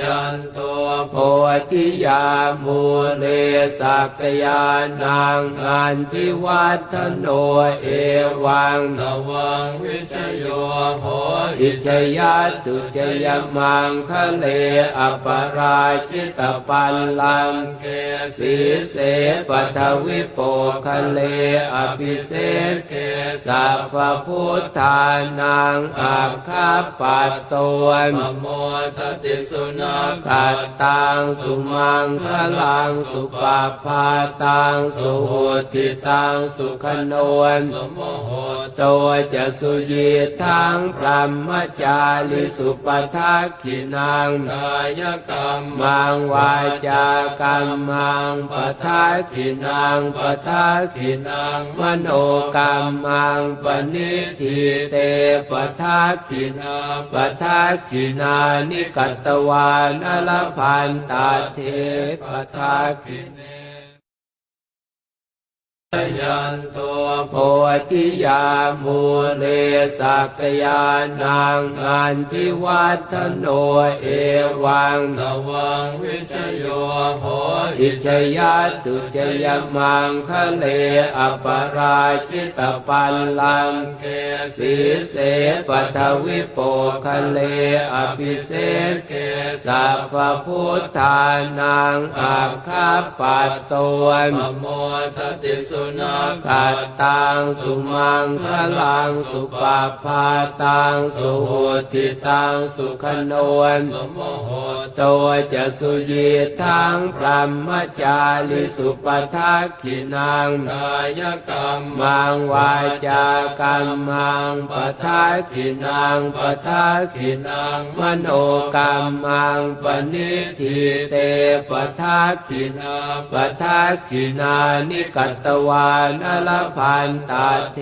ยันตัวโพธิยามูเลสักยานังอันทิวัฒโนเอวังตวังวิชโยโหอิชยัตุจยมังคะเลอปราชิตปัลลังเกสีเสปัทวิโปคะเลอภิเศษเกสัพพุทธานังอาคาปัตตวนมโมทติสุนาคัตตังสุมังคลังสุปาพาตังสุโหติตังสุขนวนสมโหตัวจะสุยีทังพรหมจาริสุปทักขินังกายกรรมังวาจากรรมังปทักขินังปทักขินังมโนกรรมังปณิทิเตปทักขินาปทักขินานิกัตวานอลพันตาเทปทาคิเน ยันตัวโพธิยามูเลสักยานังอันทิวัฒโนเอวังตวังวิชโยโหอิชยัตตุจยมังคะเลอปราชิตปัลลังเกสีเสปัทวิโปคะเลอภิเศเกสัพพุทธานังอาคาปัตตวนมโมทติสุนาคัตตังสุมังคลังสุปาพาตังสุโหติตังสุขนวนสมโหตัวจะสุยีทังพรหมจาริสุปทักขินังกายกรรมังวาจากรรมังปทักขินังปทักขินังมโนกรรมังปณิทิเตปทักขินาปทักขินานิกัตวานอลพันตาเท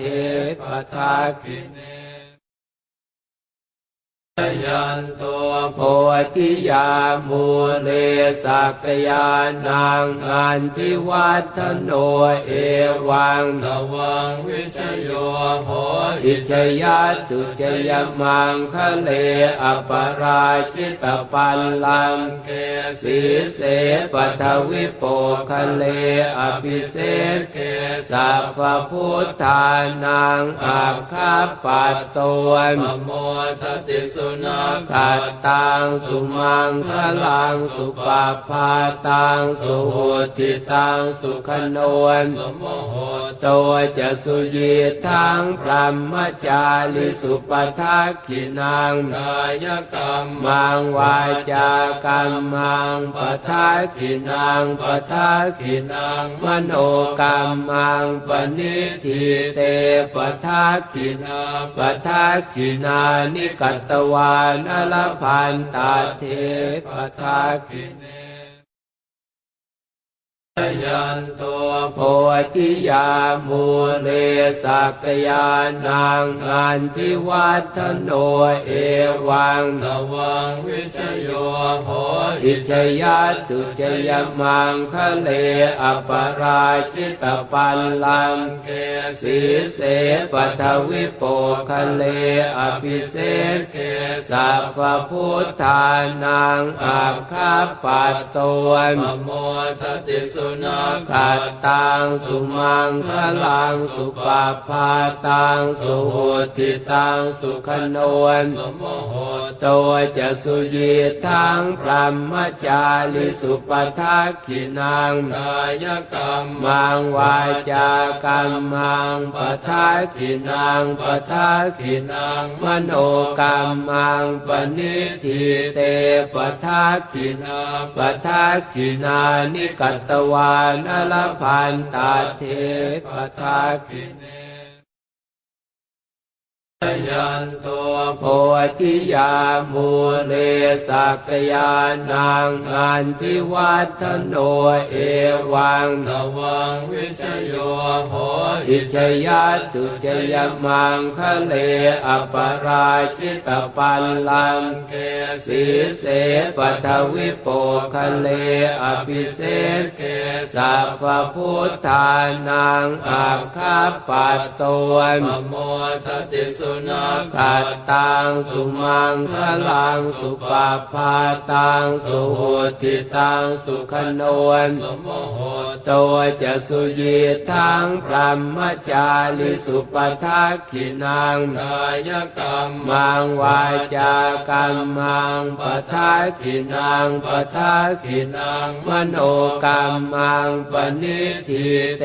ปทาคิเน ยันตัวโพธิยามูเลสักยานังอันทิวัฒโนเอวังตวังวิชโยโหอิชยัตตุจยมังคะเลอปราชิตปัลลังเกสีเสปัทวิโปคะเลอภิเศษเกสัพพุทธานังอาคาปัตตวนมโมทติสุนาคัตตังสุมังคลังสุปาพาตังสุโหติตังสุขนวนสมโหตัวจะสุยีทังพรหมจาริสุปทักขินังกายกรรมังวาจากรรมังปทักขินังปทักขินังมโนกรรมังปณิทิเตปทักขินาปทักขินานิกัตววานอลพันตาเทปทาคิเน ยันตัวโพธิยามูเลสักยานังอันทิวัฒโนเอวังตวังวิชโยโหอิชยัตตุจยมังคะเลอปราชิตปัลลังเกสีเสปัทวิโปคะเลอภิเศษเกสัพพุทธานังอาคาปัตตวนมโมทติสุนาคัตตังสุมังคลังสุปาพาตังสุโหติตังสุขโนวนสมโหตัวจะสุยีทังพรหมจาริสุปทักขินังกายกรรมังวาจากรรมังปทักขินังปทักขินังมโนกรรมังปณิทิเตปทักขินาปทักขินานิกัตววานอลพันตาเทปทักขิเน ยันตัวโพธิยามูเลสักยานังอันทิวัฒโนเอวังตวังวิชโยโหอิชยัตตุจยมังคะเลอปราชิตปัลลังเกสีเสปัทวิโปคะเลอภิเศษเกสัพพุทธานังอาคาปัตตวนมโมทติสุนักขัดตังสุมังคลังสุปาพาตังสุโหติตังสุขนวนสมโหตัวจะสุยีทังพรหมจาริสุปทักขินังกายกรรมังวาจากรรมังปทักขินังปทักขินังมโนกรรมังปณิทิเต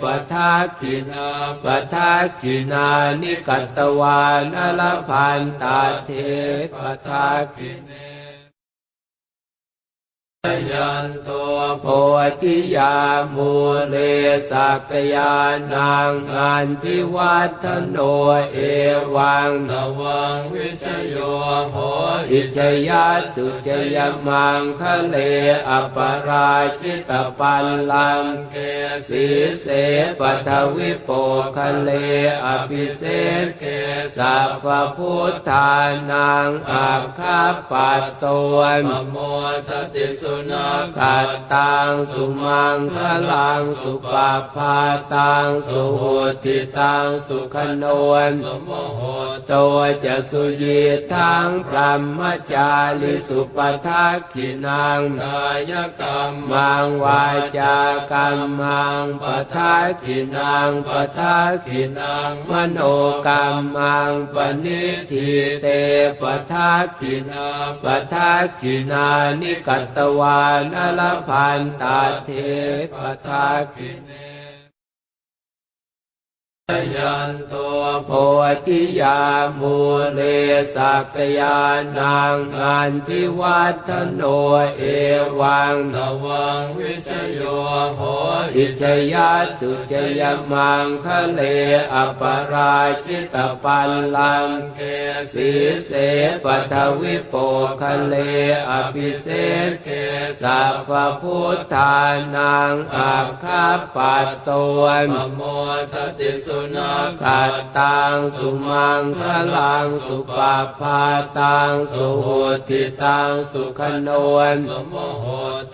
ปทักขินาปทักขินานิกัตตวานอลพันตาเทปทักขิเน ยันตัวโพธิยามูเลสักยานังอันทิวัฒโนเอวังตวังวิชโยโหอิชยัสุจยมังคะเลอปราชิตปัลลังเกสีเสปัทวิโปคะเลอภิเศษเกสัพพพุทธานังอาคาปัตตวนมโมทติสุนัขัดตังสุมังคลังสุปาพาตังสุโหติตังสุขนวนสมโหตัวจะสุยีทังพรหมจาริสุปทักขินังกายกรรมังวาจากรรมังปทักขินังปทักขินังมโนกรรมังปณิทิเตปทักขินาปทักขินานิกัตตวานอลพันตาเทปทาคิเน ยันตัวโพธิยามูเลสักยานังอันทิวัฒโนเอวังตวังวิชโยโหอิชยัตสุจยมังคะเลอปราชิตปัลลังเกสีเสปัทวิโปคะเลอภิเศษเกสัพพุทธานังอาคาปัตตวนมโมทติสุนักขัดตังสุมังคลังสุปาพาตังสุโหติตังสุขโนนสมโห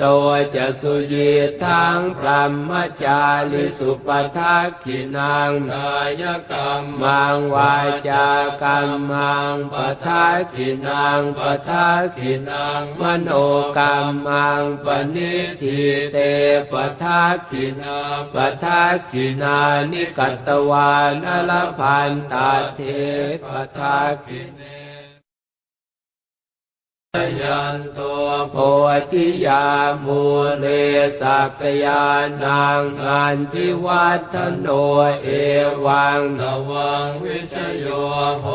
ตัวจะสุยีทังพรหมจาริสุปทักขินังกายกรรมังวาจากรรมังปทักขินังปทักขินังมโนกรรมังปณิทิเตปทักขินาปทักขินานิกัตตวานลพันตาเทปทักขิเน ยันตัวโพธิยามูเลสักยานังอันทิวัฒโนเอวังตวังวิชโยโห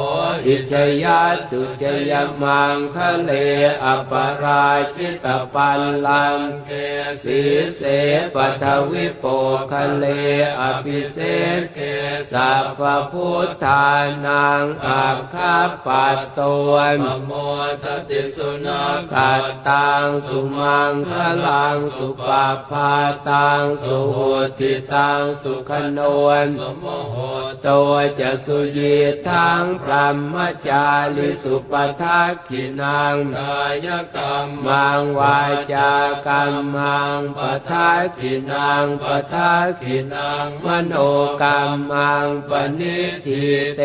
อิชยัตสุจยมังคะเลอปราชิตปัลลังเกสีเสปัทวิโปคะเลอภิเศษเกสัพพพุทธานังอาคาปัตตวนมโมทติสุนักขัดตังสุมังคลังสุปาพาตังสุโหติตังสุขนวนสมโหตัวจะสุยีทังพรหมจาริสุปทักขินังกายกรรมมังวาจากรรมังปทักขินังปทักขินังมโนกรรมังปณิทิเต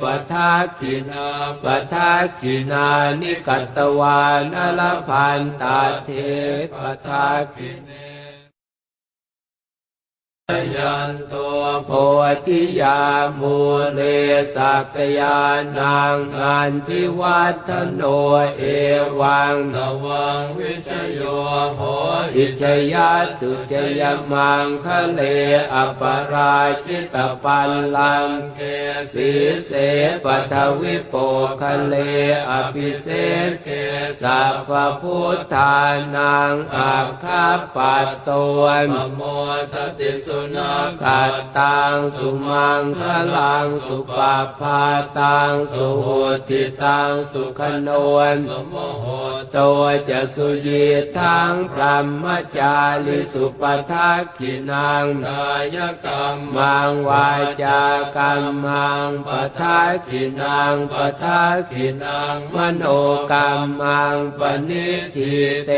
ปทักขินาปทักขินานิกัตตวานอลพันตาเทปทาคิเน ยันตัวโพธิยามูเลสักยานังอันทิวัฒโนเอวังตวังวิชโยโหอิชยัสุจยมังคะเลอปราชิตปัลลังเกสีเสปัทวิโปคะเลอภิเศษเกสัพพพุทธานังอาคาปัตตวนมโมทติสุนักขัดตังสุมังคลังสุปาพาตังสุโหติตังสุขนวนสมโหตัวจะสุยีทังพรหมจาริสุปทักขินังกายกรรมังวาจากรรมังปทักขินังปทักขินังมโนกรรมังปณิทิเต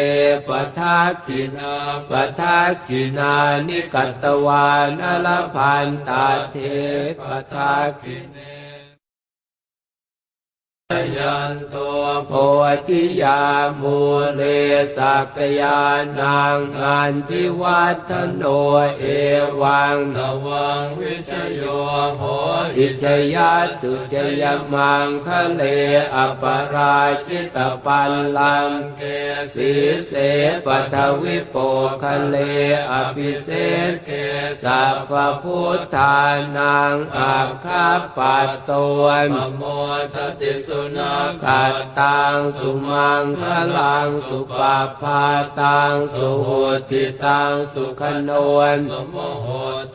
ปทักขินาปทักขินานิกัตตวานอลพันตาเทปทาคิเน ยันตัวโพธิยามูเลสักยานังอันทิวัฒโนเอวังตวังวิชโยโหอิชยาตุจยมังคะเลอปราชิตปัลลังเกสีเสปัทวิโปคะเลอภิเศษเกสัพพุทธานังอาคาปัตตวนมโมทติสุนาคัตตังสุมังคลังสุปาพาตังสุโหติตังสุขโนนสมโห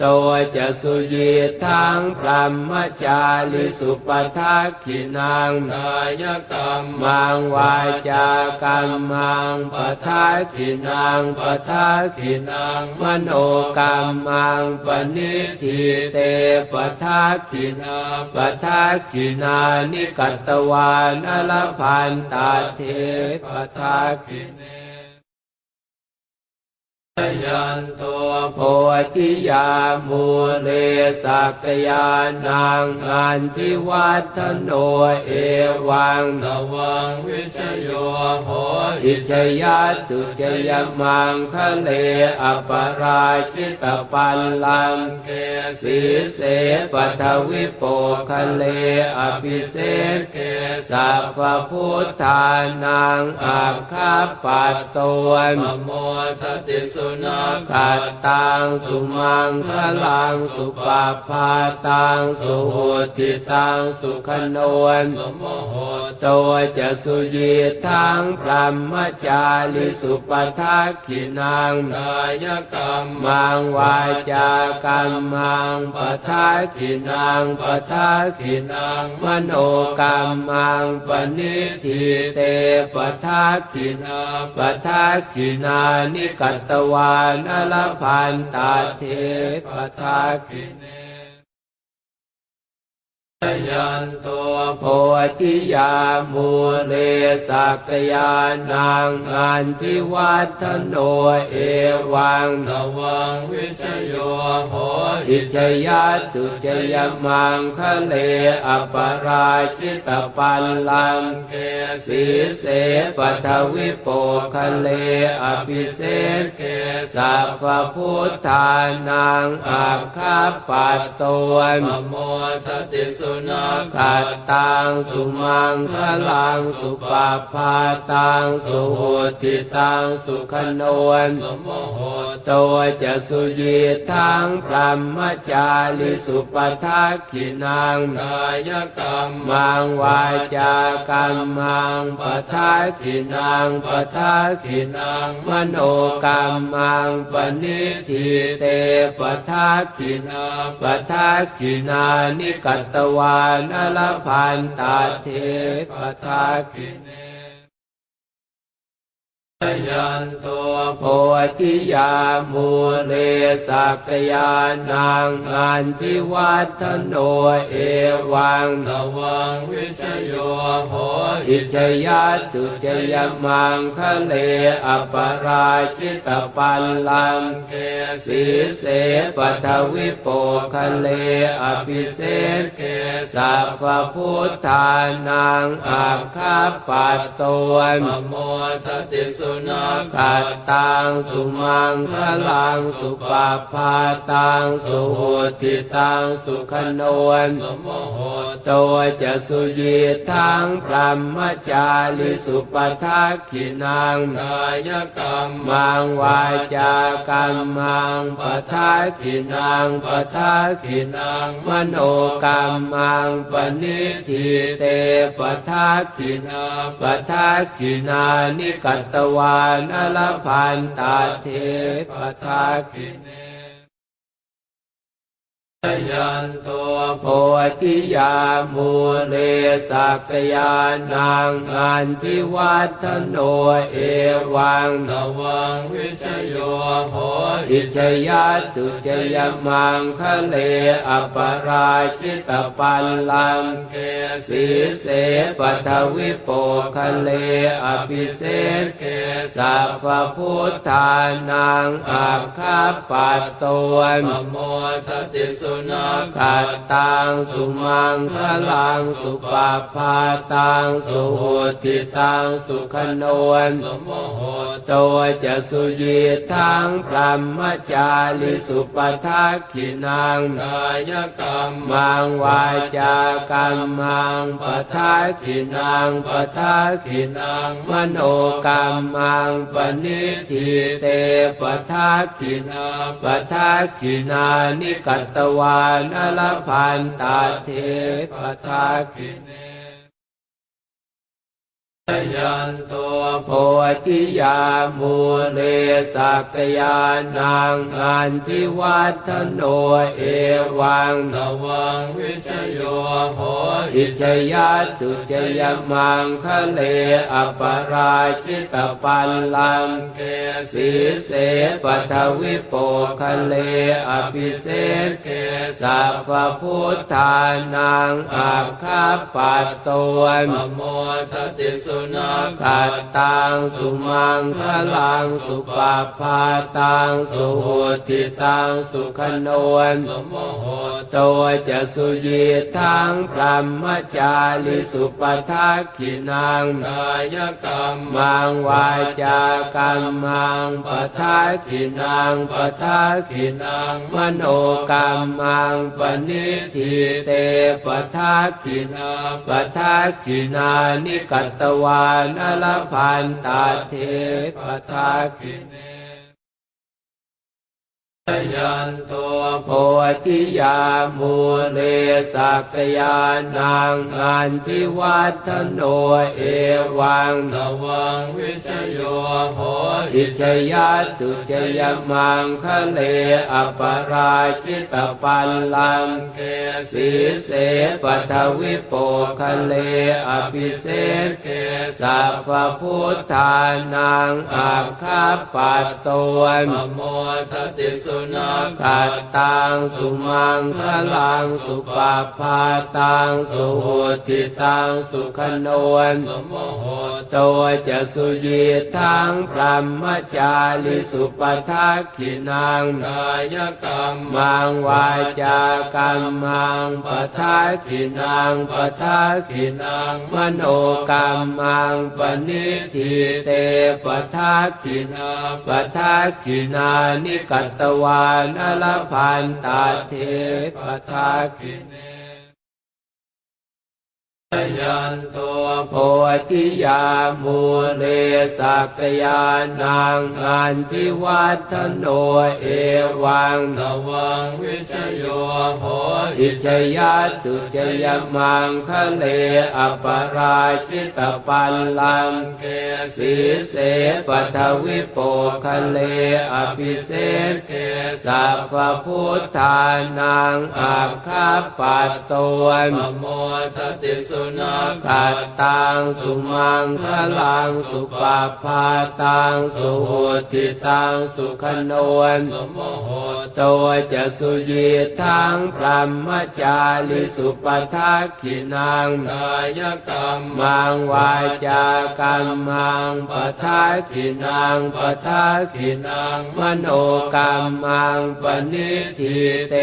ตัวจะสุยีทังพรหมจาริสุปทักขินังกายกรรมังวาจากรรมังปทักขินังปทักขินังมโนกรรมังปณิทิเตปทักขินาปทักขินานิกัตตวานอลพันตาเทปทักขิเน ยันตัวโพธิยามูเลสักยานังอันทิวัฒโนเอวังตวังวิชโยโหอิชยาตุจยมังคะเลอปราชิตปัลลังเกสีเสปัทวิโปคะเลอภิเศษเกสัพพุทธานังอาคาปัตตวนมโมทติสุนาคัตตังสุมังคลังสุปาพาตังสุโหติตังสุขนวนสมโหตัวจะสุยีทังพรหมจาริสุปทักขินังกายกรรมังวาจากรรมังปทักขินังปทักขินังมโนกรรมังปณิทิเตปทักขินาปทักขินานิกัตตวานอลพันตาเทปทากิเน ยันตัวโพธิยามูเลสักยานังอันทิวัฒโนเอวังตวังวิชโยโหอิชยาตุจยมังคะเลอปราชิตปัลลังเกสีเสปัทวิโปคะเลอภิเศเกสัพพุทธานังอาคาปัตตวนมโมทติสุุนาคัตตังสุมังคลังสุปาพาตังสุโหติตังสุขโนนสมโหตัวจะสุยีทังพรหมจาริสุปทักขินังกายกรรมังวาจากรรมังปทักขินังปทักขินังมโนกรรมังปณิทิเตปทักขินาปทักขินานิกัตตวานลพันตาเทปทาคิเน ยันตัวโพธิยามูเลสักยานังอันทิวัฒโนเอวังตวังวิชโยโหอิชยาตุจยมังคะเลอปราชิตปัลลังเกสีเสปัทวิโปคะเลอภิเศษเกสัพพุทธานังอาคาปัตตวนมโมทติสุนาคัตตังสุมังคลังสุปาพาตังสุโหติตังสุขโนนสมโหตัวจะสุยีทังพรหมจาริสุปทักขินังกายกรรมังวาจากรรมังปทักขินังปทักขินังมโนกรรมังปณิทิเตปทักขินาปทักขินานิกัตตวานอลพันตาเทปทักขิเน ยันตัวโพธิยามูเลสักยานังอันทิวัฒโนเอวังตวังวิชโยโหอิชยาตุจยมังคะเลอปราชิตปัลลังเกสีเสปัทวิโปคะเลอภิเศษเกสัพพุทธานังอาคาปัตตวนมโมทติสุสุนัขขัตตังสุมังคลังสุปาพาตังสุโหติตังสุขโนนสมโมโหตัวจะสุยีทังพรหมจาริสุปทักขินังกายกรรมมังวาจากรรมังปทักขินังปทักขินังมโนกรรมังปณิทิเตปทักขินาปทักขินานิกัตตวานอลพันตาเทปทักขิเน ยันตัวโพธิยามูเลสักยานังอันทิวัฒโนเอวังตวังวิชโยโหอิจยัตสุจยมังคะเลอปราชิตปัลลังเกสีเสปัทวิโปคะเลอภิเศษเกสัพพพุทธานังอาคาปัตตวนปโมทติสุนัขขัตตังสุมังคลังสุปาพาตังสุโหติตังสุขนวนสมโมโหตัวจะสุยีทังพรหมจาริสุปทักขินังกายกรรมมังวาจากรรมังปทักขินังปทักขินังมโนกรรมังปณิทิเตปทักขินาปทักขินานิกัตตวานอลพันตาเทปทักขิเน ยันตัวโพธิยามูเลสักยานังอันทิวัฒโนเอวังตวังวิชโยโหอิจยัตสุจยมังคะเลอปราชิตปัลลังเกสีเสปัทวิโปคะเลอภิเศษเกสัพพุทธานังอาคาปัตตวนปโมทติสุนัขขัตตังสุมังคลังสุปาพาตังสุโหติตังสุขนวนสมโมโหตัวจะสุยีทังพรหมจาริสุปทักขินังกายกรรมมังวาจากรรมังปทักขินังปทักขินังมโนกรรมังปณิทิเตปทักขินาปทักขินานิกัตตวานอลพันตาเทปทาคิเน ยันตัวโพธิยามูเลสักยานังอันทิวัฒโนเอวังตวังวิชโยโหอิจยัตสุจยมังคะเลอปราชิตปัลลังเกสีเสปัทวิโปคะเลอภิเศษเกสัพพุทธานังอาคาปัตตวนปโมทติสุนัขขัตตังสุมังคลังสุปาพาตังสุโหติตังสุขโนนสมโมโหตัวจะสุยีทังพรหมจาริสุปทักขินังกายกรรมังวาจากรรมังปทักขินังปทักขินังมโนกรรมังปณิทิเต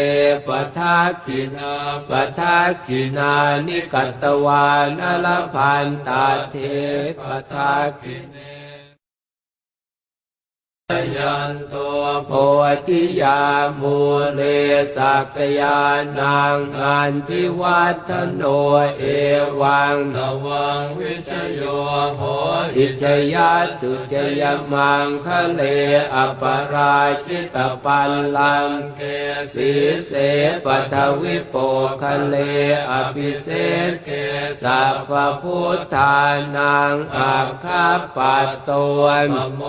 ปทักขินาปทักขินานิกัตตวานอลพันตาเทปทาคิเน ยันตัวโพธิยามูเลสักยานังอันทิวัฒโนเอวังตวังวิชโยโหอิจยัตสุจยมังคะเลอปราชิตปัลลังเกสีเสปัทวิโปคะเลอภิเศษเกสัพพุทธานังอาคาปัตตวนปโม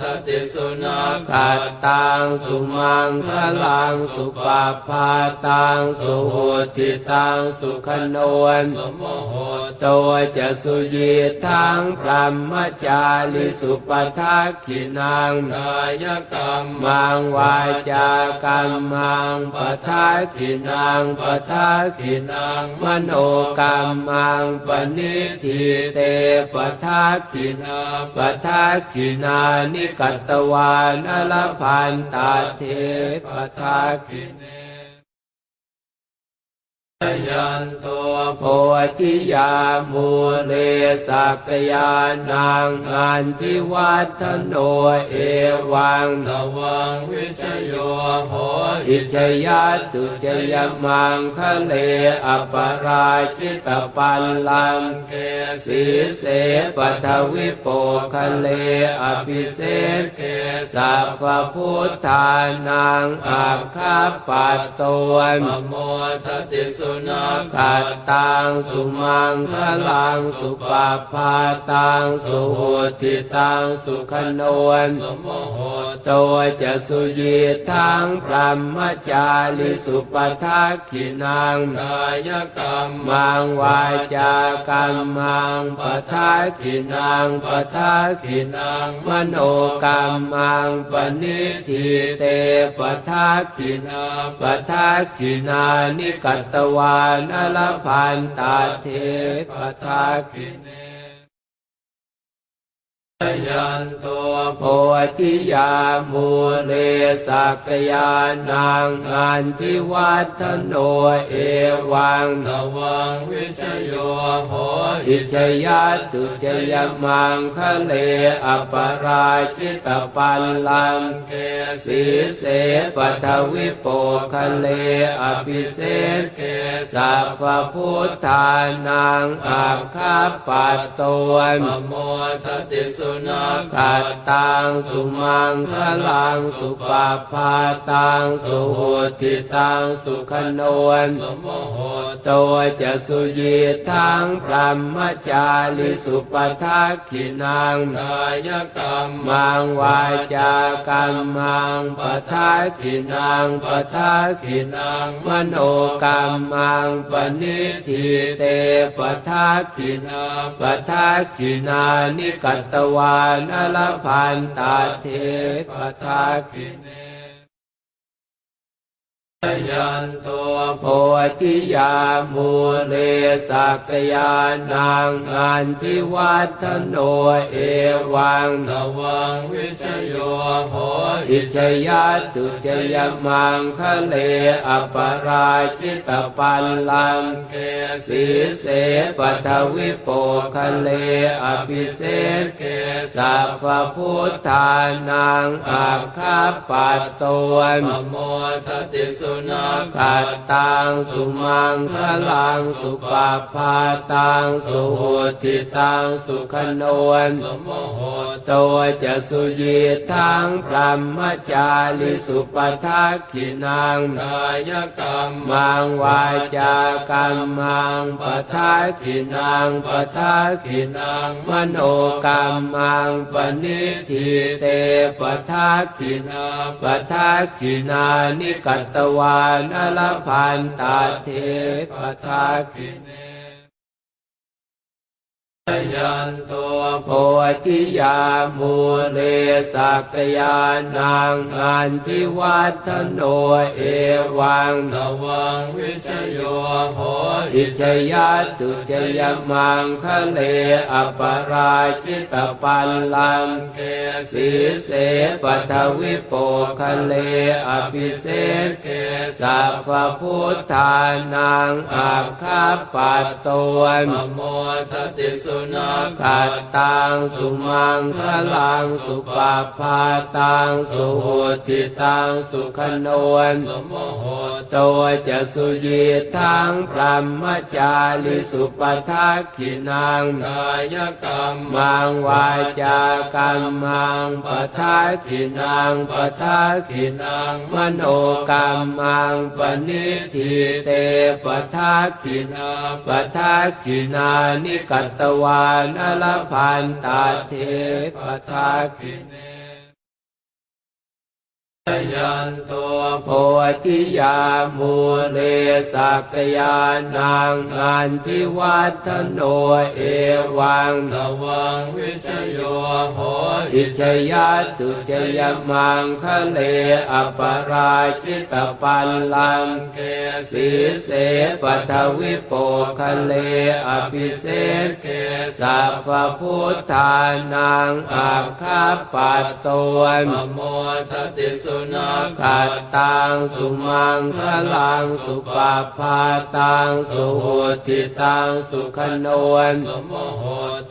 ทติสุนัขขัตตังสุมังคลังสุปาพาตังสุโหติตังสุขโนนสมโมโหตัวจะสุยีทังพรหมจาริสุปทักขินังกายกรรมมังวาจากรรมังปทักขินังปทักขินังมโนกรรมังปณิทิเตปทักขินาปทักขินานิกัตตวานอลพันตาเทปทักขิเน ยันตัวโพธิยามูเลสักยานางอันทิวัฒโนเอวังตวังวิชโยโหอิชยาสุจยมังคะเลอปราชิตปัลลังเกสีเสปัทวิโปคะเลอภิเศษเกสัพพพุทธานังอาคาปัตตวนมโมทติสุนัขขัดตังสุมังคลังสุปาพาตังสุโหติตังสุขนวนสมโหตัวจะสุยีทังพรหมจาริสุปทักขินังกายกรรมมังวาจากรรมังปทักขินังปทักขินังมโนกรรมังปณิทิเตปทักขินาปทักขินานิกัตตวานอลพันตาเทปทักขิเน ยันตัวโพธิยามูเลสักยานางอันทิวัฒโนเอวังตวังวิชโยโหอิชยาสุจยมังคะเลอปราชิตปัลลังเกสีเสปัทวิโปคะเลอภิเศษเกสัพพุทธานังอาคาปัตตวนมโมทติสุนัขขัดตังสุมังคลังสุปาพาตังสุโหติตังสุขนวนสมโหตัวจะสุยีทังพรหมจาริสุปทักขินังกายกรรมมังวาจากรรมังปทักขินังปทักขินังมโนกรรมังปณิทิเตปทักขินาปทักขินานิกัตตวานอลพันตาเทปทักขิเน ยันตัวโพธิยามูเลสักยานางอันทิวัฒโนเอวังตวังวิชโยโหอิชยาสุจยมังคะเลอปราชิตปัลลังเกสีเสปัทวิโปคะเลอภิเศษเกสัพพพุทธานังอาคาปัตตวนมโมทติสุนัขขัดตังสุมังคลังสุปาพาตังสุโหติตังสุขนวนสมโหตัวจะสุยีทังพรหมจาริสุปทักขินังกายกรรมมังวาจากรรมังปทักขินังปทักขินังมโนกรรมังปณิทิเตปทักขินาปทักขินานิกัตตวานอลพันตาเทปทาคิเน ยันตัวโพธิยามูเลสักยานางอันทิวัฒโนเอวังตวังวิชโยโหอิชยาสุจยมังคะเลอปราชิตปัลลังเกสีเสปัทวิโปคะเลอภิเศษเกสัพพพุทธานังอาคาปัตตวนมโมทติสุนัขขัดตังสุมังคลังสุปาพาตังสุโหติตังสุขนนสมโหตัวจะสุยีทังพรหมจาริสุปทักขินังกายกรรมมังวาจากรรมังปทักขินังปทักขินังมโนกรรมังปณิทิเตปทักขินาปทักขินานิกัตตวานอลพันตาเทปทักขิเน ยันตัวโพธิยามูเลสักยานางอันทิวัฒโนเอวังตวังวิชโยโหอิชยาสุจยมังคะเลอปราชิตปัลลังเกสีเสปัทวิโปคะเลอภิเศษเกสัพพพุทธานังอาคาปัตตวนมโมทติสุนนักขัดตังสุมังคลังสุปาพาตังสุโหติตังสุขโนวนสมโห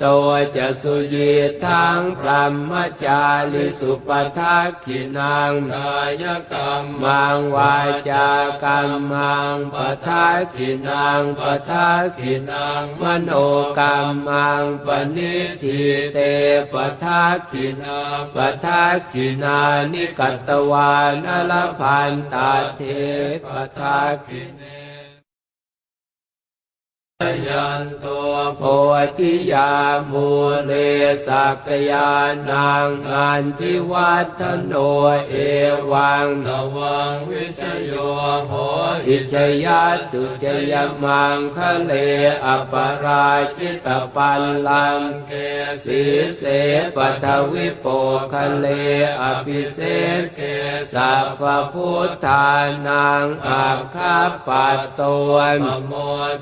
ตัวจะสุยีทังพรหมจาริสุปทักขินังกายกรรมมังวาจากรรมังปทักขินังปทักขินังมโนกรรมังปณิทิเตปทักขินาปทักขินานิกัตตวาานอลพันตาเทปทาคิเน ยันตัวโพธิยามูเลสักยานังอันทิวัฒโนเอวังตวังวิชโยโหอิชยาตุจยมังคะเลอปราชิตปัลลังเกสีเสปัทวิโปคะเลอภิเศษเกสัพพพุทธานังอาคาปัตตวนมโม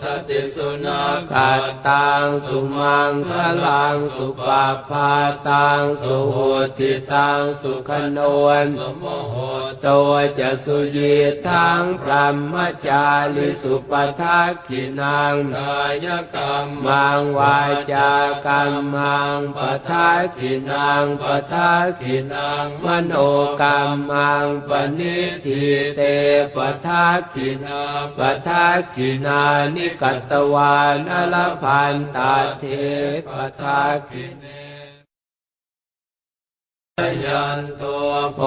ทติสุนัขขัดตังสุมังคลังสุปาพาตังสุโหติตังสุขนวนสมโหตัวจะสุยีทังพรหมจาริสุปทักขินังกายกรรมมังวาจากรรมังปทักขินังปทักขินังมโนกรรมังปณิทิเตปทักขินาปทักขินานิกัตตวานอลพันตาเทปทาคิเน ยันตัวโพ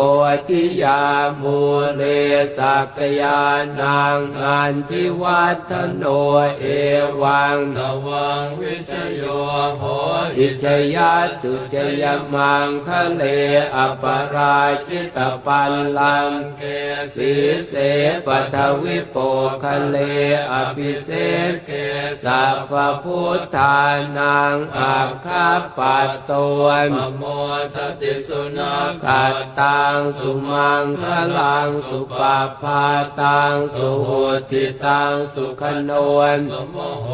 ธิยามูเลสักยานังอันทิวัฒโนเอวังตวังวิชโยโหอิชยาตุจยมังคะเลอปราชิตปัลลังเกสีเสปัทวิโปคะเลอภิเศษเกสัพพพุทธานังอาคาปัตตวนมโมทติสุนัขัดตังสุมังคลังสุปาพาตังสุโหติตังสุขนวนสมโห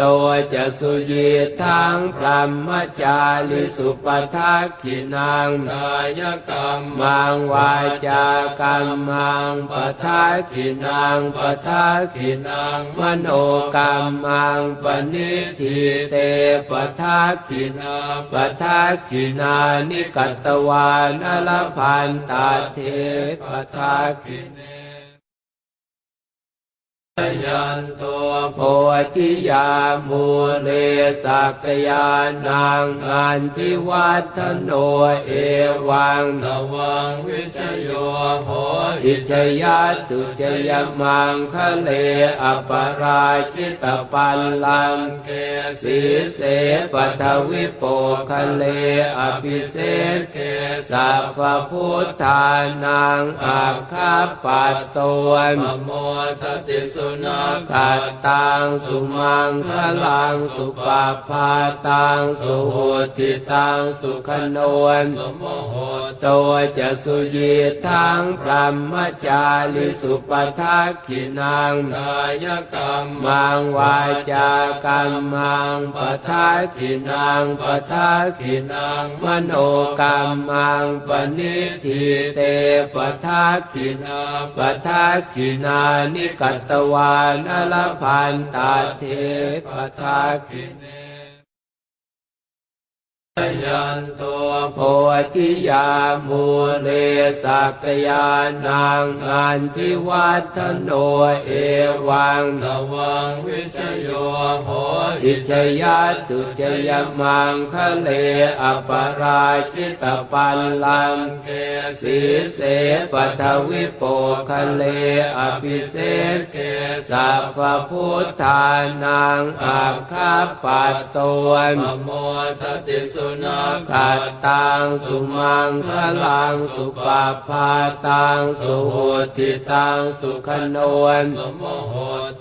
ตัวจะสุยีทังพรหมจาริสุปทักขินังกายกรรมมังวาจากรรมังปทักขินังปทักขินังมโนกรรมังปณิทิเตปทักขินาปทักขินานิกัตตวานอลพันตาเทปทาคิเน ยันตัวโพธิยามูเลสักยานังอันทิวัฒโนเอวังตวังวิชโยโหอิชยาตุจยมังคะเลอปราชิตปัลลังเกสีเสปัทวิโปคะเลอภิเศษเกสัพพพุทธานังอาคาปัตตวนมโมทติสุนัขขัดตังสุมังคลังสุปาพาตังสุโหติตังสุขนวนสมโหตัวจะสุยีทังพรหมจาริสุปทักขินังกายกรรมมังวาจากรรมังปทักขินังปทักขินังมโนกรรมังปณิทิเตปทักขินาปทักขินานิกัตตวานลพันตาเทปทักขิเน ยันตัวโพธิยามูเลสักยานังอันทิวัฒโนเอวังตวังวิชโยโหอิชยาตุจยมังคะเลอปราชิตปัลลังเกสีเสปัทวิโปคะเลอภิเศษเกสัพพพุทธานังอาคาปัตตวนมโมทติสุนัขขัดตังสุมังคลังสุปาพาตังสุโหติตังสุขนวนสมโห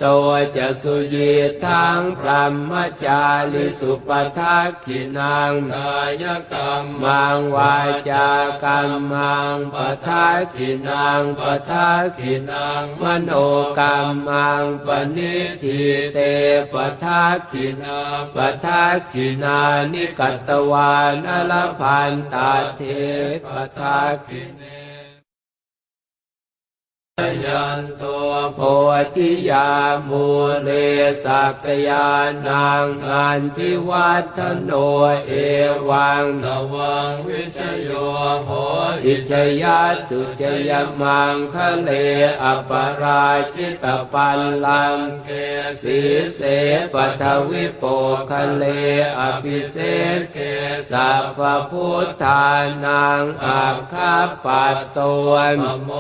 ตัวจะสุยีทังพรหมจาริสุปทักขินังกายกรรมมังวาจากรรมังปทักขินังปทักขินังมโนกรรมังปณิทิเตปทักขินาปทักขินานิกัตตวานลพันตาเทปทาคิเนยันตัวโพธิยามูเลสักยานังอันทิวัฒโนเอวังตวังวิชโยโหอิชยาสุจยมังคะเลอปราชิตปัลลังเกสีเสปทวิโปคะเลอภิเศษเกสัพพุทธานังอาคาปัตตวนปโม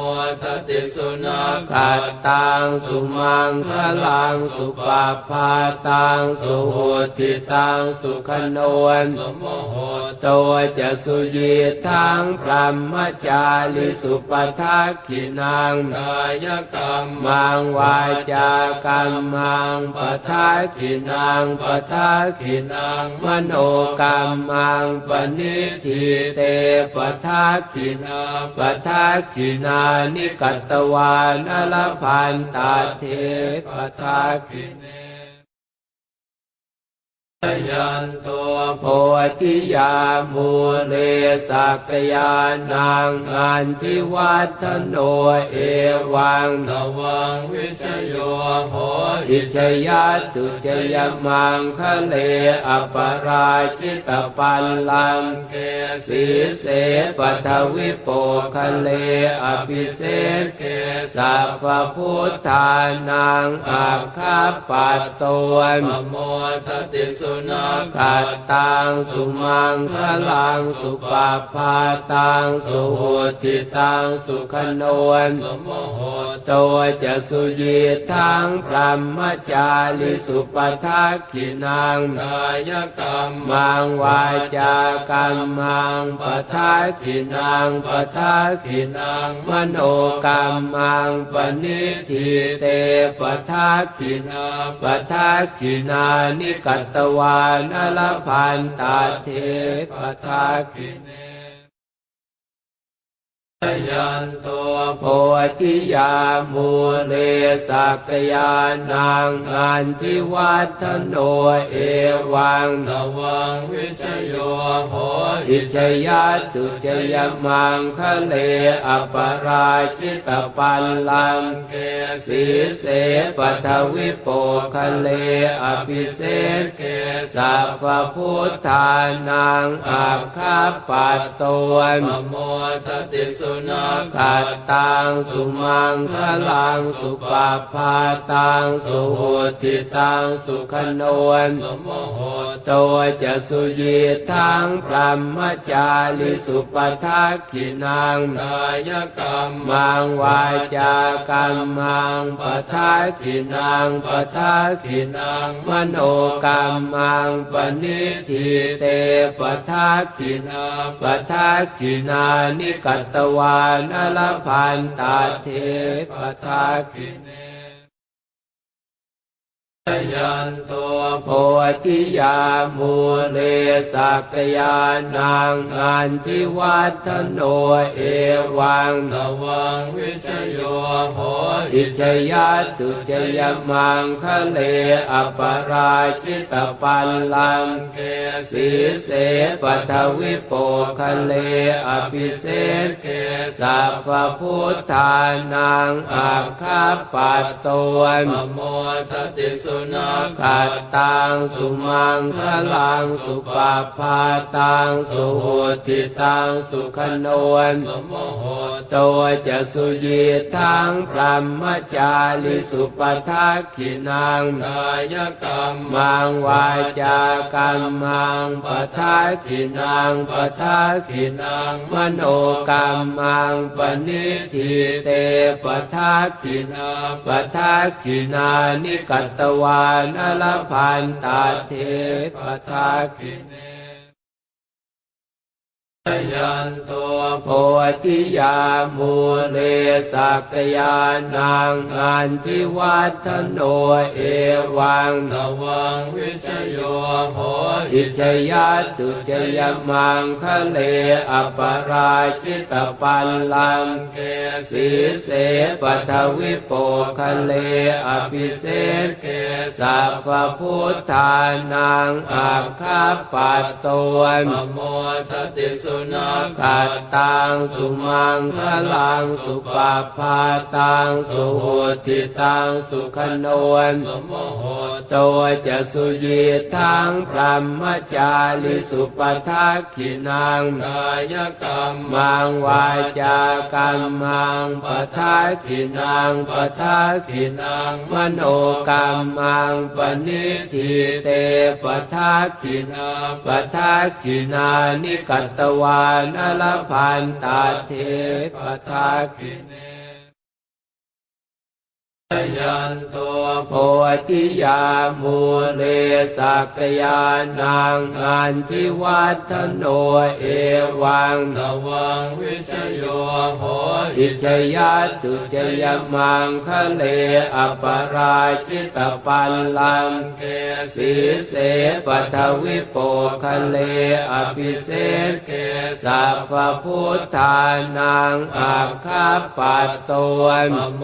ทติสุนัขัดตังสุมังคลังสุปาพาตังสุโหติตังสุขนนสมโหตัวจะสุยีทังพรหมจาริสุปทักขินังกายกรรมมังวาจากรรมังปทักขินังปทักขินังมโนกรรมังปณิทิเตปทักขินาปทักขินานิกัตตวาานอลพันตาเทปทาคิเน ยันตัวโพธิยามูเลสักยานังอันทิวัฒโนเอวังตวังวิชโยโหอิชยาสุจยมังคะเลอปราชิตปัลลังเกสีเสปทวิโปคะเลอภิเศษเกสัพพุทธานังอาคาปัตตวนปโมทติสุนัขขัดตังสุมังคลังสุปาพาตังสุโหติตังสุขนวนสมโหตัวจะสุยีทังพรหมจาริสุปทักขินังกายกรรมมังวาจากรรมังปทักขินังปทักขินังมโนกรรมังปณิทิเตปทักขินาปทักขินานิกัตตวานอลพันตาเทปทากิเน ยันตัวโพธิยามูเลสักยานังอันทิวัฒโนเอวังตวังวิชโยโหอิชยาสุจยมังคะเลอปราชิตปัลลังเกสีเสปัทวิโปคะเลอภิเศษเกสัพพพุทธานังอาคาปัตตวนปโมทติสนัขขัดตังสุมังคลังสุปาพาตังสุโหติตังสุขนวนสมโหตัวจะสุยีทังพรหมจาริสุปทักขินังกายกรรมมังวาจากรรมังปทักขินังปทักขินังมโนกรรมังปณิทิเตปทักขินาปทักขินานิกัตตวานอลพันตาเทปทาคิเน ยันตัวโพธิยามูเลสักยานังอันทิวัฒโนเอวังตวังวิชโยโหอิชยาสุจยมังคะเลอปราชิตปัลลังเกสีเสปทวิโปคะเลอภิเศษเกสัพพพุทธานังอาคาปัตตวนปโมทติสุนัขขัดตังสุมังคลังสุปาพาตังสุโหติตังสุขนวนสมโหตัวจะสุยีทังพรหมจาริสุปทักขินังกายกรรมังวาจากรรมังปทักขินังปทักขินังมโนกรรมังปณิทิเตปทักขินาปทักขินานิกัตตวานอลพันตาเทปทาคิเน ยันตัวโพธิยามูเลสักยานังอันทิวัฒโนเอวังตวังวิชโยโหอิชยาสุจยมังคะเลอปราชิตปัลลังเกสีเสปัทวิโปคะเลอภิเศษเกสัพพพุทธานังอาคาปัตตวนปโมทติสุนัขขัดตังสุมังคลังสุปาพาตังสุโหติตังสุขนวนสมโมโหตัวจะสุยีทังพรหมจาริสุปทักขินังกายกรรมมังวาจากรรมังปทักขินังปทักขินังมโนกรรมังปณิทิเตปทักขินาปทักขินานิกัตตวานลพันตาเทปทักขิเน ยันตัวโพธิยามูเลสักยานังอันทิวัฒโนเอวังตวังวิชโยโหอิชยาสุจยมังคะเลอปราชิตปัลลังเกสีเสปัทวิโปคะเลอภิเศษเกสัพพุทธานังอาคาปัตตวนปโม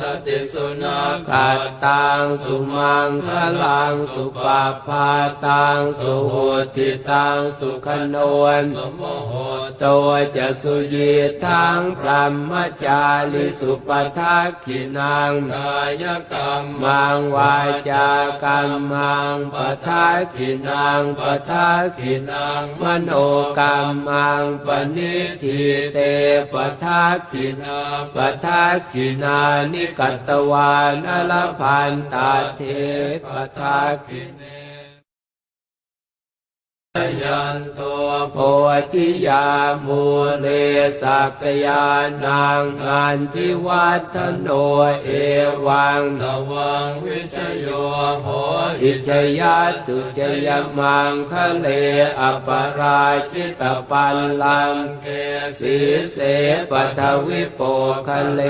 ทติสุนัขขัดตังสุมังคลังสุปาพาตังสุโหติตังสุขนวนสมโมโหตัวจะสุยีทังพรหมจาริสุปทักขินังกายกรรมมังวาจากรรมังปทักขินังปทักขินังมโนกรรมังปณิทิเตปทักขินาปทักขินานิกัตตวานอลพันตาเทปทักขิเน ยันตัวโพธิยามูเลสักยานังอันทิวัฒโนเอวังตวังวิชโยโหอิชยาสุจยมังคะเลอปราชิตปัลลังเกสีเสปัทวิโปคะเล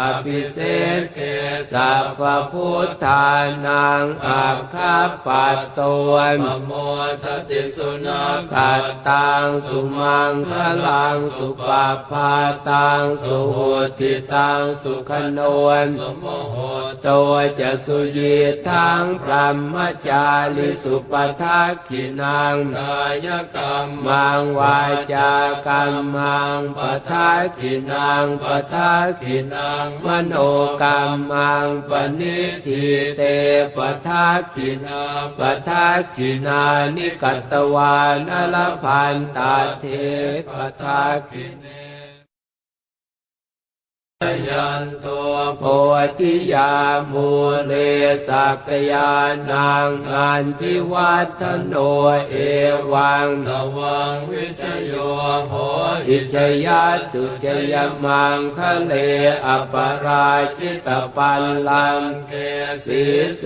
อภิเศษเกสัพพุทธานังอาคาปัตตวนปโมทติสุนัขขัดตังสุมังคลังสุปาพาตังสุโหติตังสุขนวนสมโมโหตัวจะสุยีทังพรหมจาริสุปทักขินังกายกรรมมังวาจากรรมังปทักขินังปทักขินังมโนกรรมังปณิทิเตปทักขินาปทักขินานิกัตตวานอลพันตาเทปทักขิเน ยันตัวโพธิยามูเลสักยานังอันทิวัฒโนเอวังตวังวิชโยโหอิชยาสุจยมังคะเลอปราชิตปัลลังเกสีเส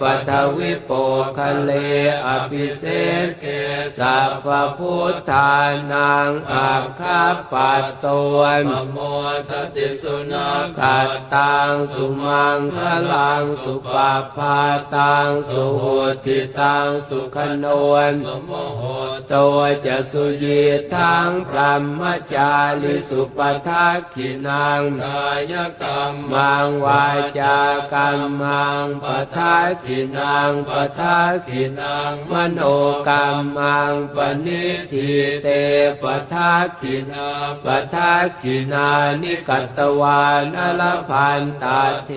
ปัทวิโปคะเลอภิเศษเกสัพพุทธานังอาคาปัตตวนปโมทติสนัขขัดตังสุมังคลังสุปาพาตังสุโหติตังสุขนวนสมโมโหตัวจะสุยีทังพรหมจาริสุปทักขินังกายกรรมมังวาจากรรมังปทักขินังปทักขินังมโนกรรมังปณิทิเตปทักขินาปทักขินานิกัตตวานอลพันตาเท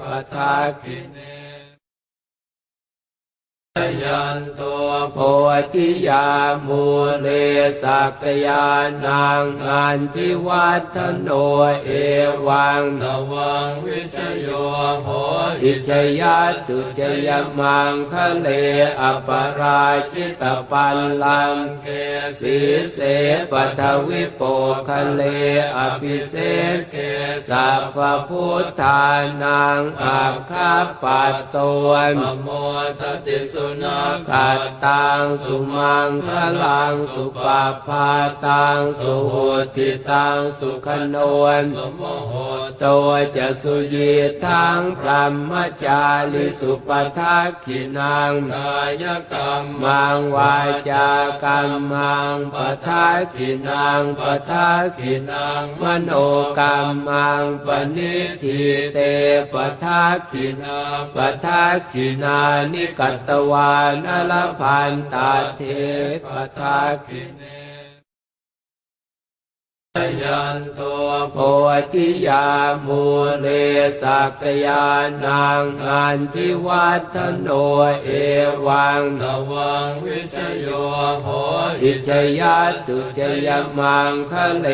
ปทาคิเน ยันตัวโพธิยามูเลสักยานังอันทิวัฒโนเอวังตวังวิชโยโหอิชยาสุจยมังคะเลอปราชิตปัลลังเกสีเสปัทวิโปคะเลอภิเศษเกสัพพุทธานังอาคาปัตตวนปโมทติสุนัขัดตังสุมังคลังสุปาพาตังสุโหติตังสุขนวนสมโมโหตัวจะสุยีทังพรหมจาริสุปทักขินังกายกรรมมังวาจากรรมังปทักขินังปทักขินังมโนกรรมังปณิทิเตปทักขินาปทักขินานิกัตตวานอลพันตาเทปทาคิเน ยันตัวโพธิยามูเลสักยานางอันทิวัฒโนเอวังตวังวิชโยโหอิชยาตุจยมังคะเล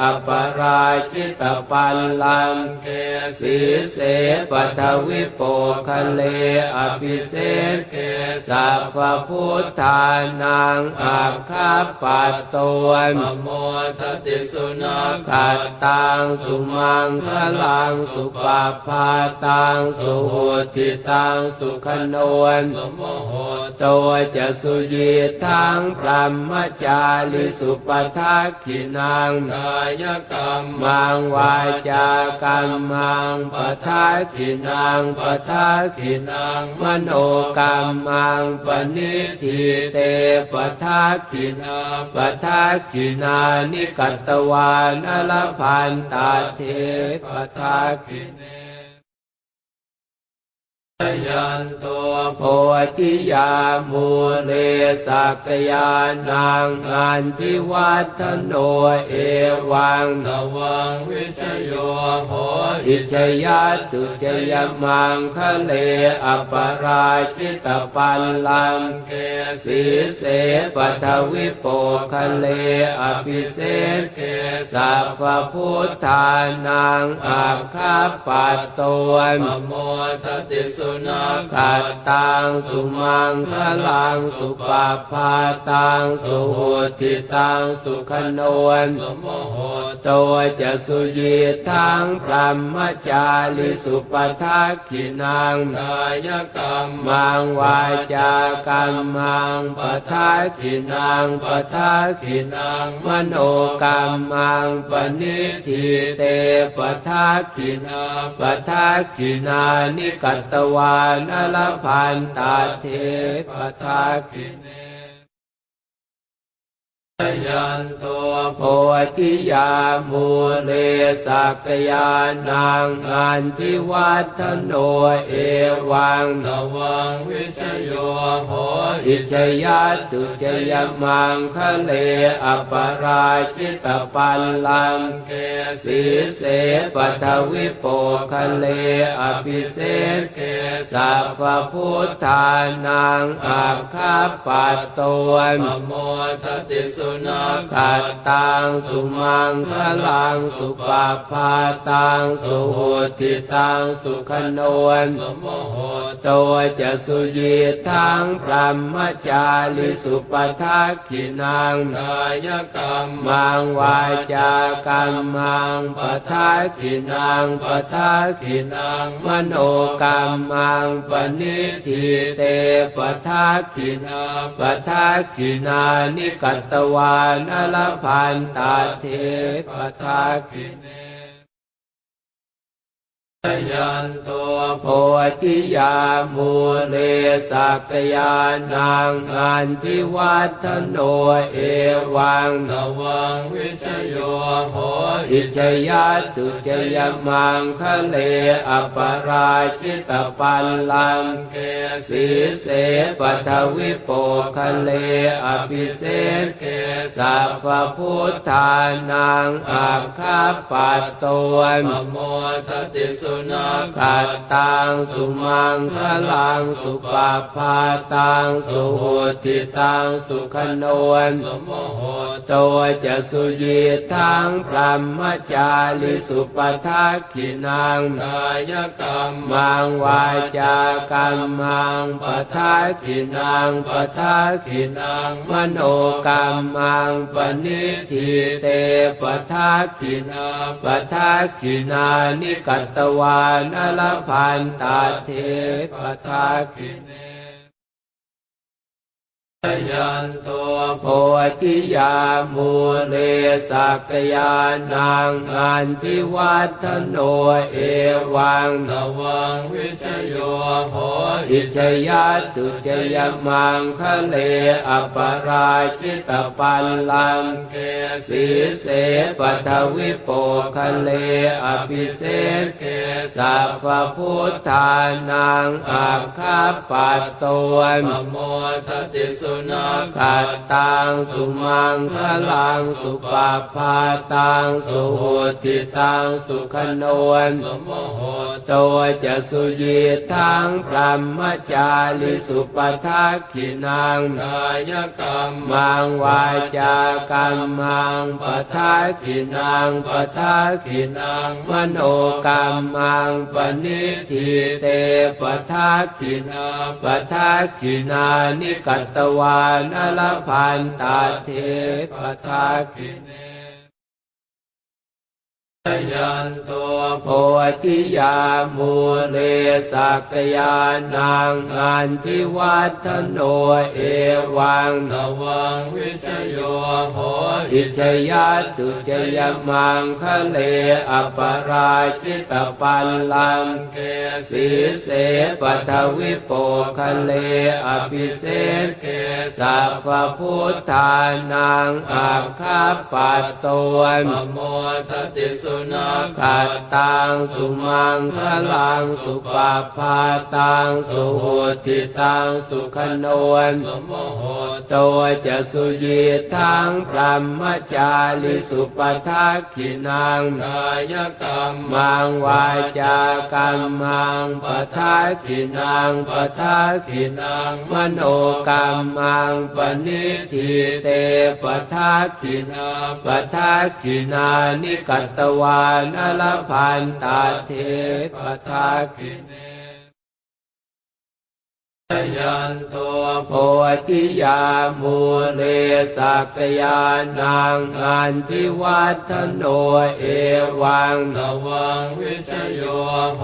อปราชิตปัลลังเกสีเสปัทวิโปคะเลอภิเศษเกสัพพพุทธานังอาคาปัตตวนมโมทติสุนัขขัดตังสุมังคลังสุปาพาตังสุโหติตังสุขนวนสมโมโหตัวจะสุยีทังพรหมจาริสุปทักขินังกายกรรมมังวาจากรรมังปทักขินังปทักขินังมโนกรรมังปณิทิเตปทักขินาปทักขินานิกัตตวานอลพันตาเทปทาคิเน ยันตัวโพธิยามูเลสักยานางอันทิวัฒโนเอวังตวังวิชโยโหอิชยาตุจยมังคะเลอปราชิตปัลลังเกสีเสปัทวิโปคะเลอภิเศษเกสัพพพุทธานังอาคาปัตตวนมโมทติสุนัขัดตังสุมังคลังสุปาพาตังสุโหติตังสุขนวนสมโมโหตัวจะสุยีทังพรหมจาริสุปทักขินังกายกรรมมังวาจากรรมังปทักขินังปทักขินังมโนกรรมังปณิทิเตปทักขินาปทักขินานิกัตตวานอลพันตาเทปทักขิเน ยันตัวโพธิยามูเลสักยานางอันทิวัฒโนเอวังตวังวิชโยโหอิชยาตุจยมังคะเลอปราชิตปัลลังเกสีเสปัทวิโปคะเลอภิเศเกสัพพพุทธานังอาคาปัตตวนมโมทติสุนัขัดตังสุมังคลังสุปาพาตังสุโหติตังสุขนวนสมโมโหตัวจะสุยีทังพรหมจาริสุปทักขินังกายกรรมมังวาจากรรมังปทักขินังปทักขินังมโนกรรมังปณิทิเตปทักขินาปทักขินานิกัตตวานอลพันตาเทปทักขิเน ยันตัวโพธิยามูเลสักยานางอันทิวัฒโนเอวังตวังวิชโยโหอิชยาตุจยมังคะเลอปราชิตปัลลังเกสีเสปัทวิโปคะเลอภิเศษเกสัพพพุทธานังอาคาปัตตวนมโมทติสุนัขขัดตังสุมังคลังสุปาพาตังสุโหติตังสุขนวนสมโหตัวจะสุยีทังพรหมจาริสุปทักขินังกายกรรมมังวาจากรรมังปทักขินังปทักขินังมโนกรรมังปณิทิเตปทักขินาปทักขินานิกัตตวานอลพันตาเทปทาคิเน ยันตัวโพธิยามูเลสักยานางอันทิวัฒโนเอวังตวังวิชโยโหอิชยาตุจยมังคะเลอปราชิตปัลลังเกสีเสปัทวิโปคะเลอภิเศเกสัพพพุทธานังอาคาปัตตวนมโมทติสุนักขัดตังสุมังคลังสุปาพาตังสุโหติตังสุขนวนสมโหตัวจะสุยีทังพรหมจาริสุปทักขินังกายกรรมมังวาจากรรมังปทักขินังปทักขินังมโนกรรมังปณิทิเตปทักขินาปทักขินานิกัตตวานอลพันตาเทปทาคิเน ยันตัวโพธิยามูเลสักยานังอันทิวัฒโนเอวังตวังวิชโยโหอิชยาตุจยมังคะเลอปราชิตปัลลังเกสีเสปัทวิโปคะเลอภิเศษเกสัพพุทธานังอาคาปัตตวนปโมทติสุนักขัดตังสุมังคลังสุปาพาตังสุโหติตังสุขนวนสมโหตัวจะสุยีทังพรหมจาริสุปทักขินังกายกรรมมังวาจากรรมังปทักขินังปทักขินังมโนกรรมังปณิทิเตปทักขินาปทักขินานิกัตตวานอลพันตาเทปทักขิเน ยันโตโพธิยามูเลสักยานังอันทิวัฒโนเอวังตวังวิชโยโห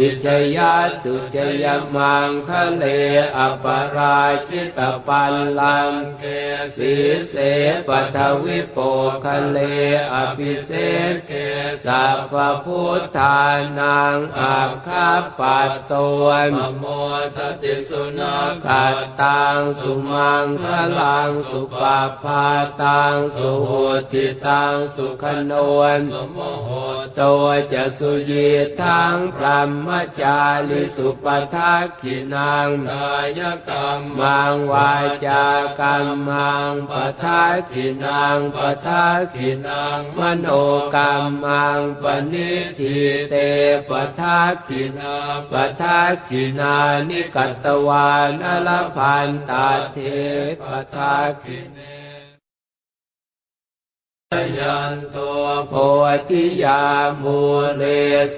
อิชยาตุจยมังคะเลอปราชิตปัลลังเกสีเสปัทวิโปคะเลอภิเศษเกสัพพพุทธานังอาคาปัตตวนปโมทติสนัขัดตังสุมังคลังสุปาพาตังสุโหติตังสุขนวนสมโหตัวจะสุยีทังพรหมจาริสุปทักขินังกายกรรมมังวาจากรรมังปทักขินังปทักขินังมโนกรรมังปณิทิเตปทักขินาปทักขินานิกัตตวานอลพันตาเทปทาคิเน ยันตัวโพธิยามูเล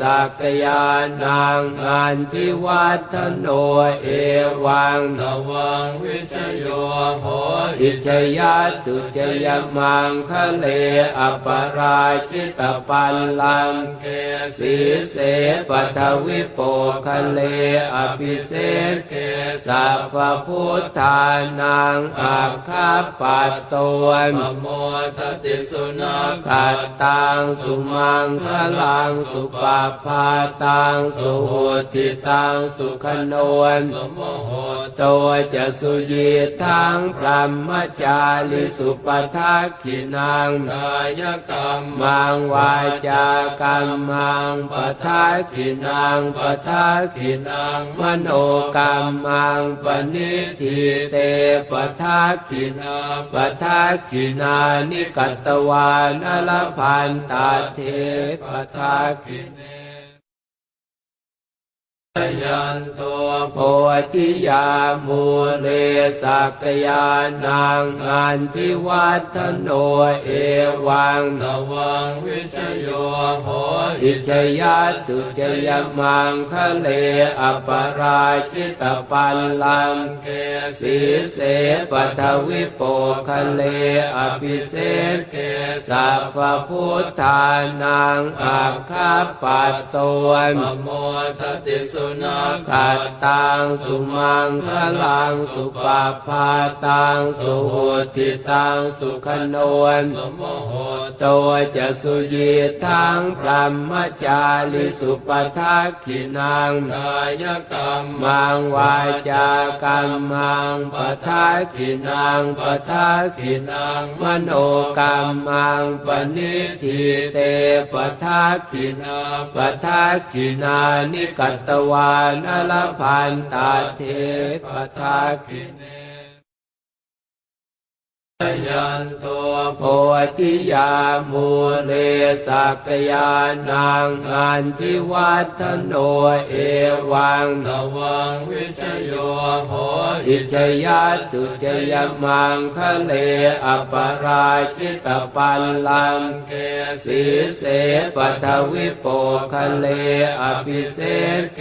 สักยานังอันทิวัฒโนเอวังตวังวิชโยโหอิชยาตุจยมังคะเลอปราชิตปัลลังเกสีเสปัทวิโปคะเลอภิเศษเกสัพพพุทธานังอาคาปัตตวนปโมทติสุนักขัดตังสุมังคลังสุปาพาตังสุโหติตังสุขนวนสมโหตัวจะสุยีทังพรหมจาริสุปทักขินังกายกรรมมังวาจากรรมังปทักขินังปทักขินังมโนกรรมังปณิทิเตปทักขินาปทักขินานิกัตตวานอลพันตาเทปทาคิเน ยันตัวโพธิยามูเลสักยานังอันทิวัฒโนเอวังตวังวิชโยโหอิชยาตุจยมังคะเลอปราชิตปัลลังเกสีเสปัทวิโปคะเลอภิเศษเกสัพพุทธานังอาคาปัตตวนปโมทติสุนักขัดตังสุมังคลังสุปาพาตังสุโหติตังสุขนวนสมโหตัวจะสุยีทังพรหมจาริสุปทักขินังกายกรรมมังวาจากรรมังปทักขินังปทักขินังมโนกรรมังปณิทิเตปทักขินาปทักขินานิกัตตวานอลพันตาเทปทาคิเน ยันโตโพธิยามูเลสักยานังอันทิวัฒโนเอวังตวังวิชโยโหอิชยาตุจยมังคะเลอปราชิตปัลลังเกสีเสปัทวิโปคะเลอภิเศษเก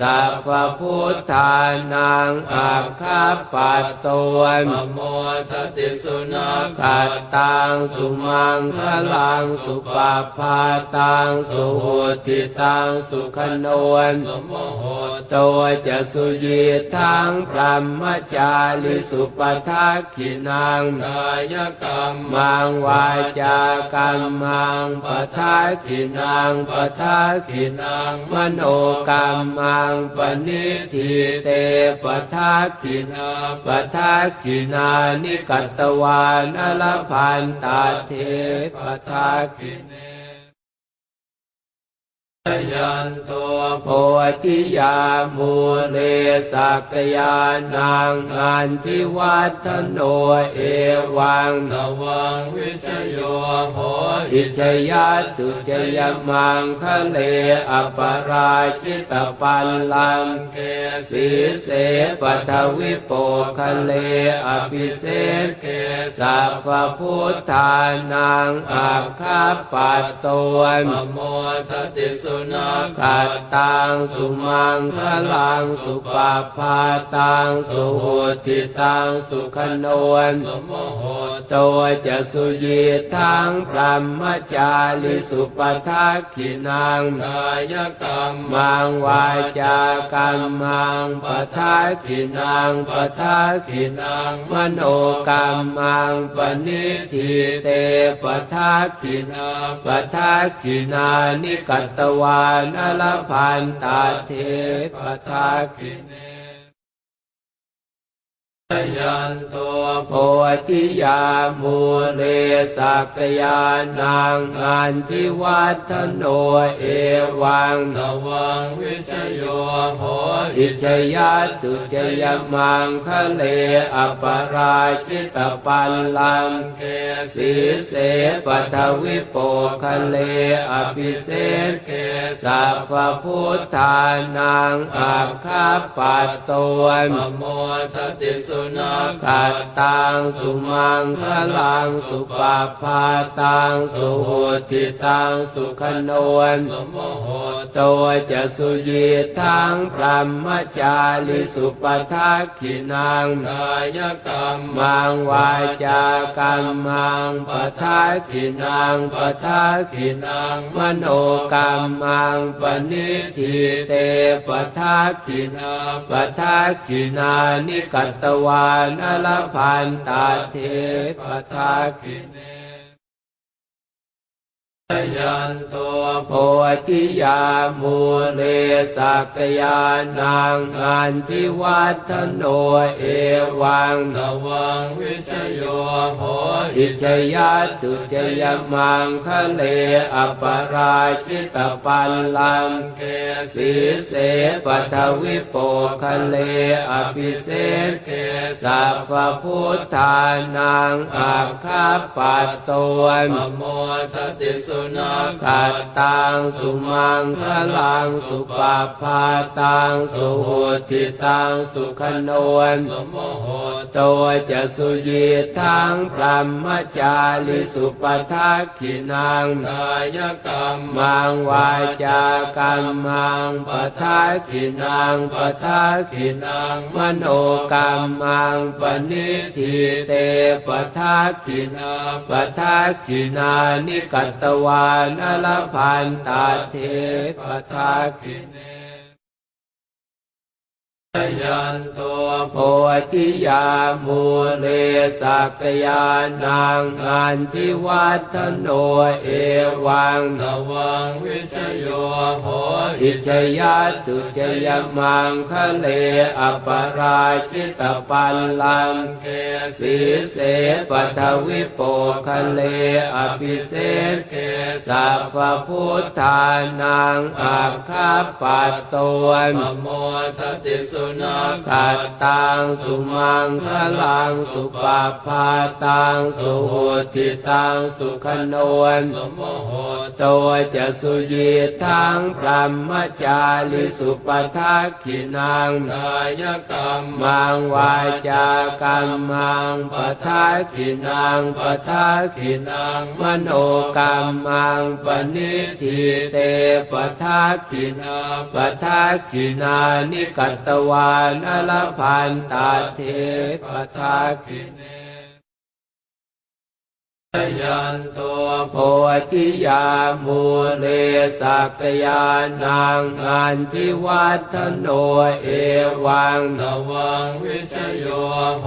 สัพพพุทธานังอาคาปัตตวนมโมทติสุนัขขัดตังสุมังคลังสุปาพาตังสุโหติตังสุขนวนสมโหตัวจะสุยีทังพรหมจาริสุปทักขินังกายกรรมมังวาจากรรมังปทักขินังปทักขินังมโนกรรมังปณิทิเตปทักขินาปทักขินานิกัตตวานอลพันตาเทปทักขิเน ยันโตโพธิยามูเลสักยานังอันทิวัฒโนเอวังตวังวิชโยโหอิชยาตุจยมังคะเลอปราชิตปัลลังเกสีเสปัทวิโปคะเลอภิเศษเกสัพพพุทธานังอาคาปัตตวนมโมทติสุนัขขัดตังสุมังคลังสุปาพาตังสุโหติตังสุขนวนสมโหตัวจะสุยีทังพรหมจาริสุปทักขินังกายกรรมมังวาจากรรมังปทักขินังปทักขินังมโนกรรมังปณิทิเตปทักขินาปทักขินานิกัตตวานอลพันตาเทปทาคิเน ยันโตโพธิยามูเลสักยานังอันทิวัฒโนเอวังตวังวิชโยโหอิชยาตุจยมังคะเลอปราชิตปัลลังเกสีเสปัทวิโปคะเลอภิเศษเกสัพพุทธานังอาคาปัตตวนมโมทติสนัขตังสุมังคลังสุปาพาตังสุโหติตังสุขนวนสมโหตัวจะสุยีทังพรหมจาริสุปทักขินังกายกรรมมังวาจากรรมังปทักขินังปทักขินังมโนกรรมังปณิทิเตปทักขินาปทักขินานิกัตตวานอลพันตาเทปทาคิเน ยันโตโพธิยามูเลสักยานังอันทิวัฒโนเอวังตวังวิชโยโหอิชยาตุจยมังคะเลอปราชิตปัลลังเกสีเสปัทวิโปคะเลอภิเศษเกสัพพพุทธานังอาคาปัตตวนมโมทติสุนัขขัดตังสุมังคลังสุปาพาตังสุโหติตังสุขนวนสมโหตัวจะสุยีทังพรหมจาริสุปทักขินังกายกรรมมังวาจากรรมังปทักขินังปทักขินังมโนกรรมังปณิทิเตปทักขินาปทักขินานิกัตตวานอลพันตาเทปทักขิเน ยันโตโพธิยามูเลสักยานังอันทิวัฒโนเอวังตวังวิชโยโหอิชยาตุจยมังคะเลอปราชิตปัลลังเกสีเสปัทวิโปคะเลอภิเศเกสัพพพุทธานังอาคาปัตตวนมโมทติสุสุนัขัตตังสุมังคลังสุปาพาตังสุโหติตังสุขนวนสมโหตัวจะสุยีทังพรหมจาริสุปทักขินังกายกรรมมังวาจากรรมังปทักขินังปทักขินังมโนกรรมังปณิทิเตปทักขินาปทักขินานิกัตตวานอลพันตาเทปทักขิเน ยันตัวโพธิยามูเลสักยานังอันทิวัฒโนเอวังตวังวิชโยโห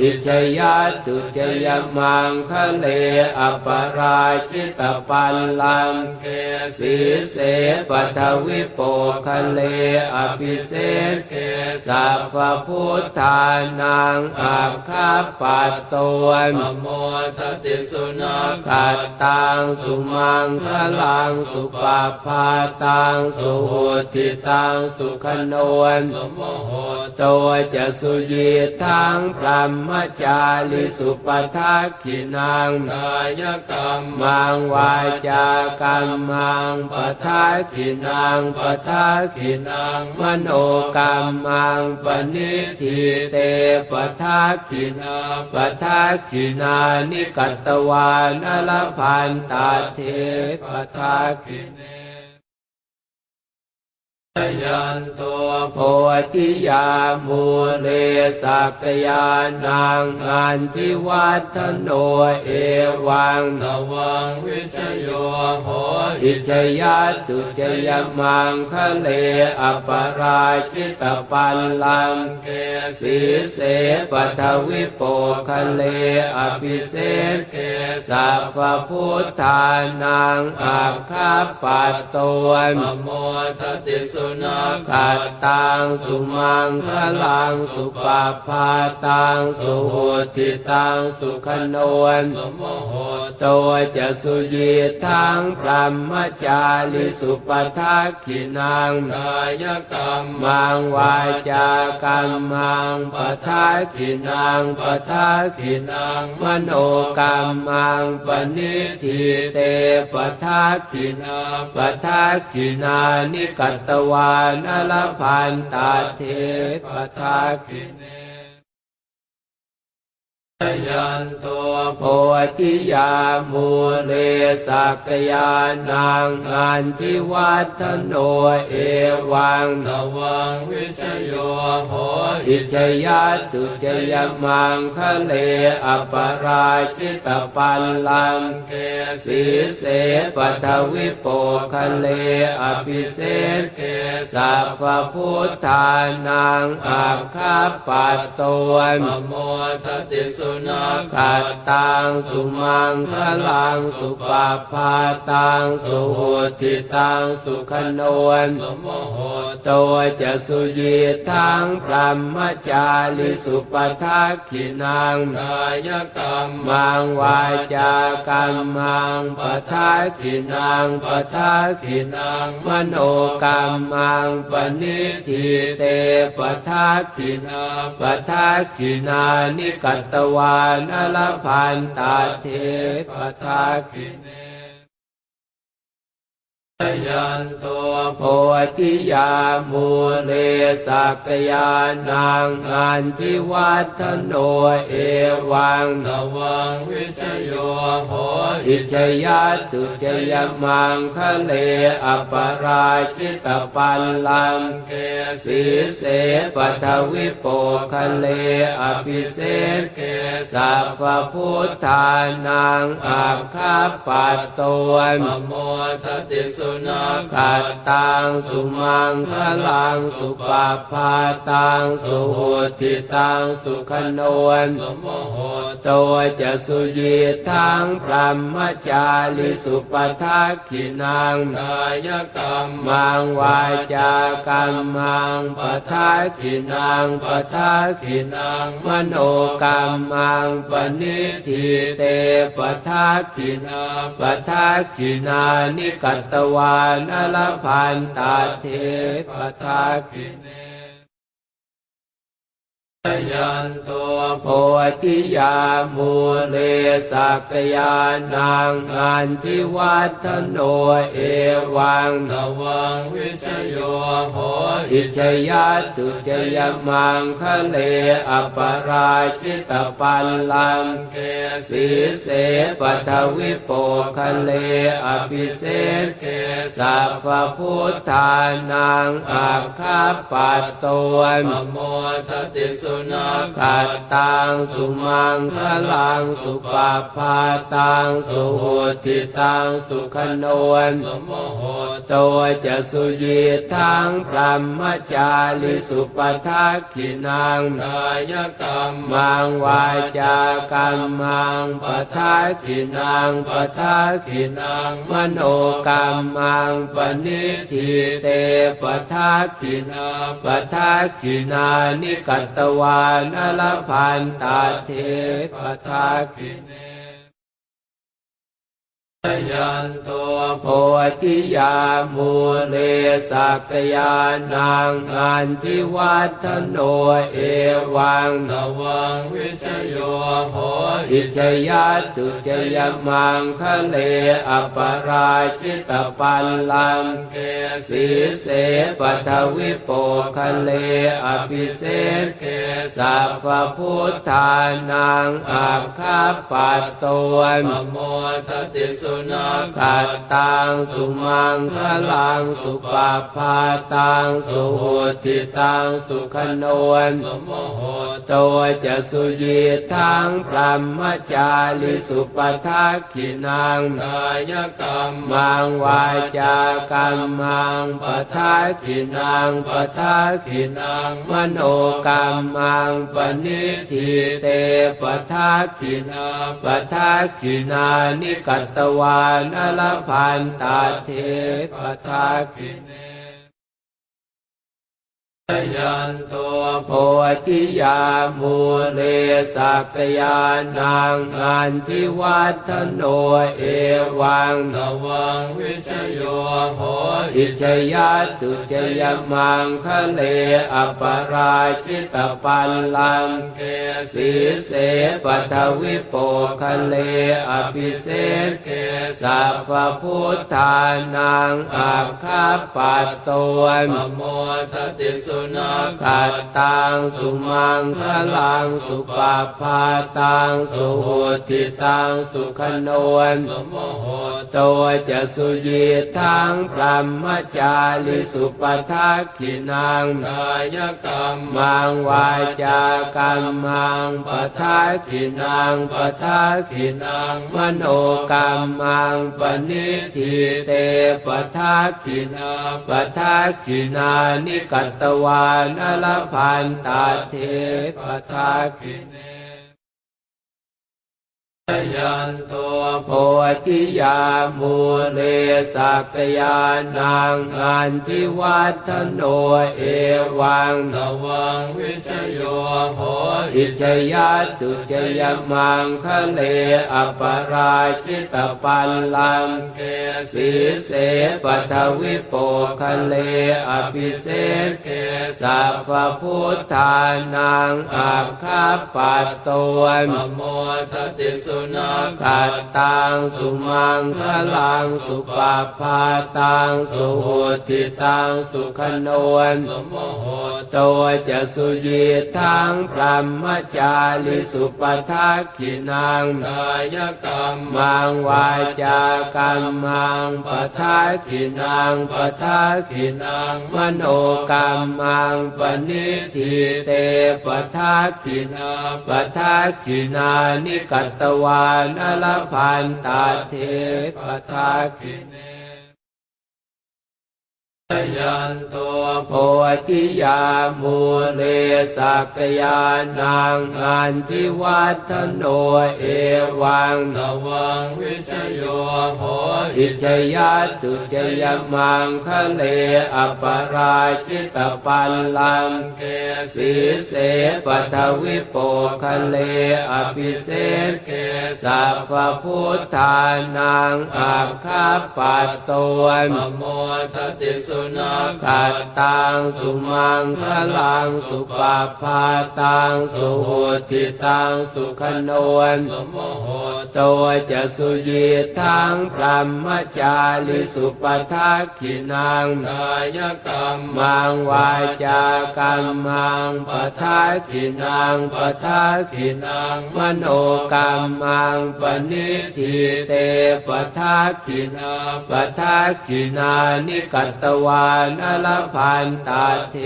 อิชยาตุจยมังคะเลอปราชิตปัลลังเกสีเสปัทวิโปคะเลอภิเศษเกสัพพพุทธานังอาคาปัตตวนมโมทติสุนัขัตตังสุมังคลังสุปาพาตังสุโหติตังสุขนวนสมโมโหตัวจะสุยีทังพรหมจาริสุปทักขินังกายกรรมมังวาจากรรมังปทักขินังปทักขินังมโนกรรมังปณิทิเตปทักขินาปทักขินานิกัตตวานอลพันตาเทปทาคิเน ยันตัวโพธิยามูเลสักยานังอันทิวัฒโนเอวังตวังวิชโยโหอิชยาตุจยมังคะเลอปราชิตปัลลังเกสีเสปัทวิโปคะเลอภิเศษเกสัพพพุทธานังอาคาปัตตวนมโมทติสุนัขตตังสุมังคลังสุปาพาตังสุโหติตังสุขนวนสมโมโหตัวจะสุยีทังพรหมจาริสุปทักขินังกายกรรมมังวาจากรรมังปทักขินังปทักขินังมโนกรรมังปณิทิเตปทักขินาปทักขินานิกัตตวานลพันตาเทปทาคิเน ยันตัวโพธิยามูเลสักยานังอันทิวัฒโนเอวังตวังวิชโยโหอิชยาตุจยมังคะเลอปราชิตปัลลังเกสีเสปัทวิโปคะเลอภิเศษเกสัพพพุทธานังอาคาปัตตวนมโมทติสุนัขัตตังสุมังคลังสุปาพาตังสุโหติตังสุขนวนสมโมโหตัวจะสุยีทังพรหมจาริสุปทักขินังกายกรรมมังวาจากรรมังปทักขินังปทักขินังมโนกรรมังปณิทิเตปทักขินาปทักขินานิกัตตวานอลพันตาเทปทากิเน ยันตัวโพธิยามูเลสักยานังอันทิวัฒโนเอวังตวังวิชโยโหอิชยาตุจยมังคะเลอปราชิตปัลลังเกสีเสปัทวิโปคะเลอภิเศษเกสัพพุทธานังอาคาปัตตวนมโมทติสุนัขัตตังสุมังคลังสุปาพาตังสุโหติตังสุขนวนสมโมโหตัวจะสุยีทังพรหมจาริสุปทักขินังกายกรรมมังวาจากรรมังปทักขินังปทักขินังมโนกรรมังปณิทิเตปทักขินาปทักขินานิกัตตวานอลพันตาเทปทักขิเน ยันตัวโพธิยามูเลสักยานังอันทิวัฒโนเอวังตวังวิชโยโหอิชยาตุจยมังคะเลอปราชิตปัลลังเกสีเสปัทวิโปคะเลอภิเศษเกสัพพพุทธานังอาคาปัตตวนมโมทติสุนัขัดตังสุมังคลังสุปาพาตังสุโหติตังสุขนวนสมโหตัวจะสุยีทังพรหมจาริสุปทักขินังกายกรรมมังวาจากรรมังปทักขินังปทักขินังมโนกรรมังปณิทิเตปทักขินาปทักขินานิกัตตวานอลพันตาเทปทักขิเน ยันตัวโพธิยามูเลสักยานังอันทิวัฒโนเอวังตวังวิชโยโหอิชยาตุจยมังคะเลอปราชิตปัลลังเกสีเสปัทวิโปคะเลอภิเศษเกสัพพพุทธานังอาคาปัตตวนมโมทติสุนัขัดตังสุมังคลังสุปาพาตังสุโหติตังสุขนวนสมโหตัวจะสุยีทังพรหมจาริสุปทักขินังกายกรรมมังวาจากรรมังปทักขินังปทักขินังมโนกรรมังปณิทิเตปทักขินาปทักขินานิกัตตวานอลพันตาเทปทาคิเน ยันตัวโพธิยามูเลสักยานังอันทิวัฒโนเอวังตวังวิชโยโหอิชยาตุจยมังคะเลอปราชิตปัลลังเกสีเสปัทวิโปคะเลอภิเศษเกสัพพพุทธานังอาคาปัตตวนมโมทติสุุนัขัดตังสุมังคลังสุปาพาตังสุโหติตังสุขโนนสมโมโหตัวจะสุยีทังพรหมจาริสุปทักขินังกายกรรมมังวาจากรรมังปทักขินังปทักขินังมโนกรรมังปณิทิเตปทักขินาปทักขินานิกัตตวานอลพันตาเทปทาคิเน ยันตัวโพธิยามูเลสักยานังอันทิวัฒโนเอวังตวังวิชโยโหอิชยาตุจยมังคะเลอปราชิตปัลลังเกสีเสปัทวิโปคะเลอภิเศษเกสัพพพุทธานังอาคาปัตตวนมโมทติสุุนัขัดตังสุมังคลังสุปาพาตังสุโหติตังสุขโนนสมโมโหตัวจะสุยีทังพรหมจาริสุปทักขินังกายกรรมมังวาจากรรมังปทักขินังปทักขินังมโนกรรมังปณิทิเตปทักขินาปทักขินานิกัตตวานอลพันตาเทปทาคิเน ยันตัวโพธิยามูเลสักยานังอันทิวัฒโนเอวังตวังวิชโยโหอิชยัสสุจยมังคะเลอปราชิตปัลลังเกสีเสปัทวิโปคะเลอภิเศษเกสัพพุทธานังอาคาปัตตวนปโมทติสุนัขขัตตังสุมังคลังสุปาพาตังสุโหติตังสุขนนสมโหตัวจะสุยีทังพรหมจาริสุปทักขินังกายกรรมมังวาจากรรมังปทักขินังปทักขินังมโนกรรมังปณิทิเตปทักขินาปทักขินานิกัตตวานอลพันตาเท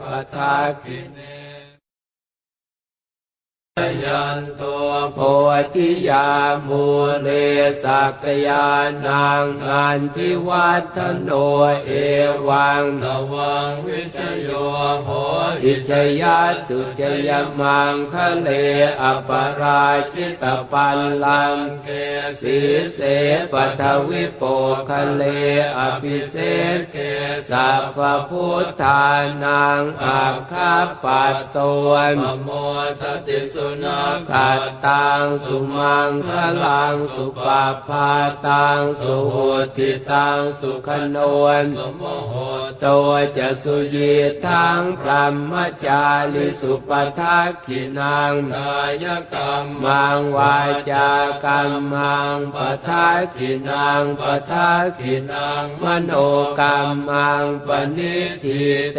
ปทักขิเน ยันตัวโพธิยามูเลสักยานังอันทิวัฒโนเอวังตวังวิชโยโหอิชยัสสุจยมังคะเลอปราชิตปัลลังเกสีเสปัทวิโปคะเลอภิเศเกสัพพพุทธานังอาคาปัตตวนปโมทติสุนัขขัตตังสุมังคลังสุปาพาตังสุโหติตังสุขนวนสมโหตัวจะสุยีทังพรหมจาริสุปทักขินังกายกรรมมังวาจากรรมังปทักขินังปทักขินังมโนกรรมังปณิทิเต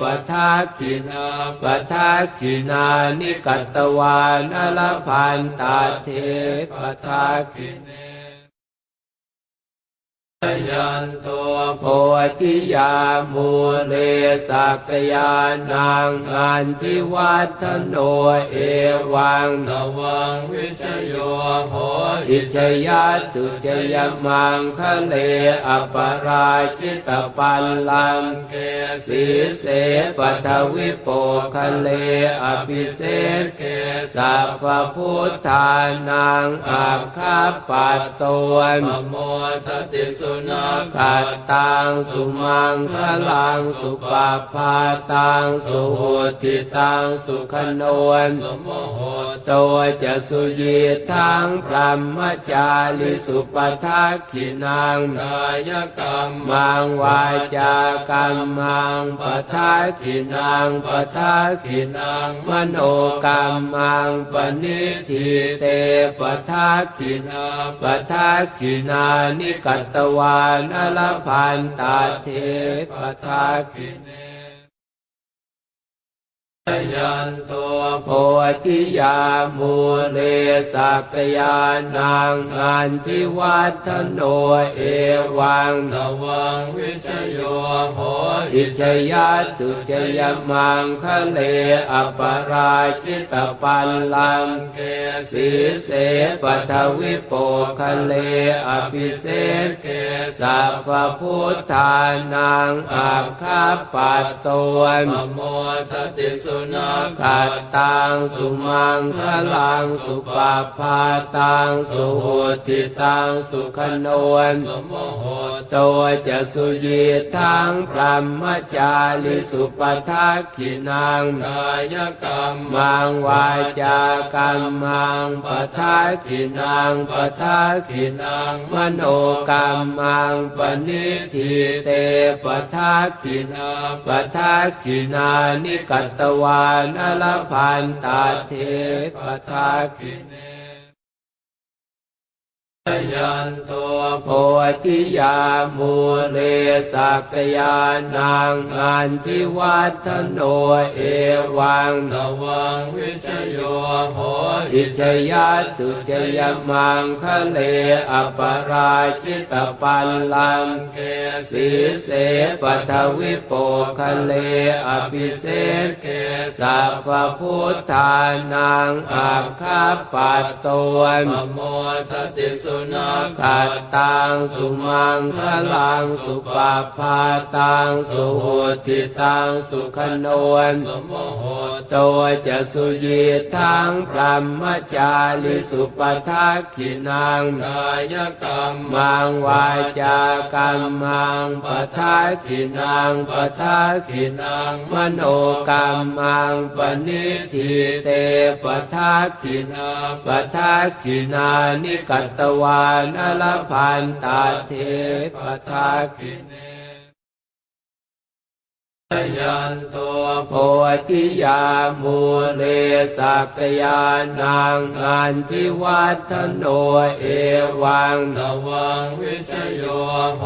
ปทักขินาปทักขินานิกัตตวานอลพันตาเทปทักขิเน ยันตัวโพธิยามูเลสักยานังอันทิวัฒโนเอวังตวังวิชโยโหอิชยัสสุจยมังคะเลอปราชิตปัลลังเกสีเสปัทวิโปคะเลอภิเศษเกสัพพุทธานังอาคาปัตตวนปโมทติสุนัขขัตตังสุมังคลังสุปาพาตังสุโหติตังสุขนวนสมโหตัวจะสุยีทังพรหมจาริสุปทักขินังกายกรรมมังวาจากรรมังปทักขินังปทักขินังมโนกรรมังปณิทิเตปทักขินาปทักขินานิกัตตวานอลพันตาเทปทักขิเน ยันตัวโพธิยามูเลสักยานังอันทิวัฒโนเอวังตวังวิชโยโหอิชยัสสุจยมังคะเลอปราชิตปัลลังเกสีเสปัทวิโปคะเลอภิเศษเกสัพพพุทธานังอาคาปัตตวนปโมทติสุนัขขัตตังสุมังคลังสุปาพาตังสุโหติตังสุขนวนสมโหตัวจะสุยีทังพรหมจาริสุปทักขินังกายกรรมมังวาจากรรมังปทักขินังปทักขินังมโนกรรมังปณิทิเตปทักขินาปทักขินานิกัตตวานอลพันตาเทปทาคิเน ยันตัวโพธิยามูเลสักยานังอันทิวัฒโนเอวังตวังวิชโยโหอิชยัสสุจยมังคะเลอปราชิตปัลลังเกสีเสปัทวิโปคะเลอภิเศษเกสัพพุทธานังอาคาปัตตวนปโมทติสุสุนัขัดตังสุมังคลังสุปาพาตังสุโหติตังสุขนนสมโหตัวจะสุยีทังพรหมจาริสุปทักขินังกายกรรมมังวาจากรรมังปทักขินังปทักขินังมโนกรรมังปณิทิเตปทักขินาปทักขินานิกัตตวานอลพันตาเทปทักขิเน ยันตัวโพธิยามูเลสักยานังอันทิวัฒโนเอวังตวังวิชโยโห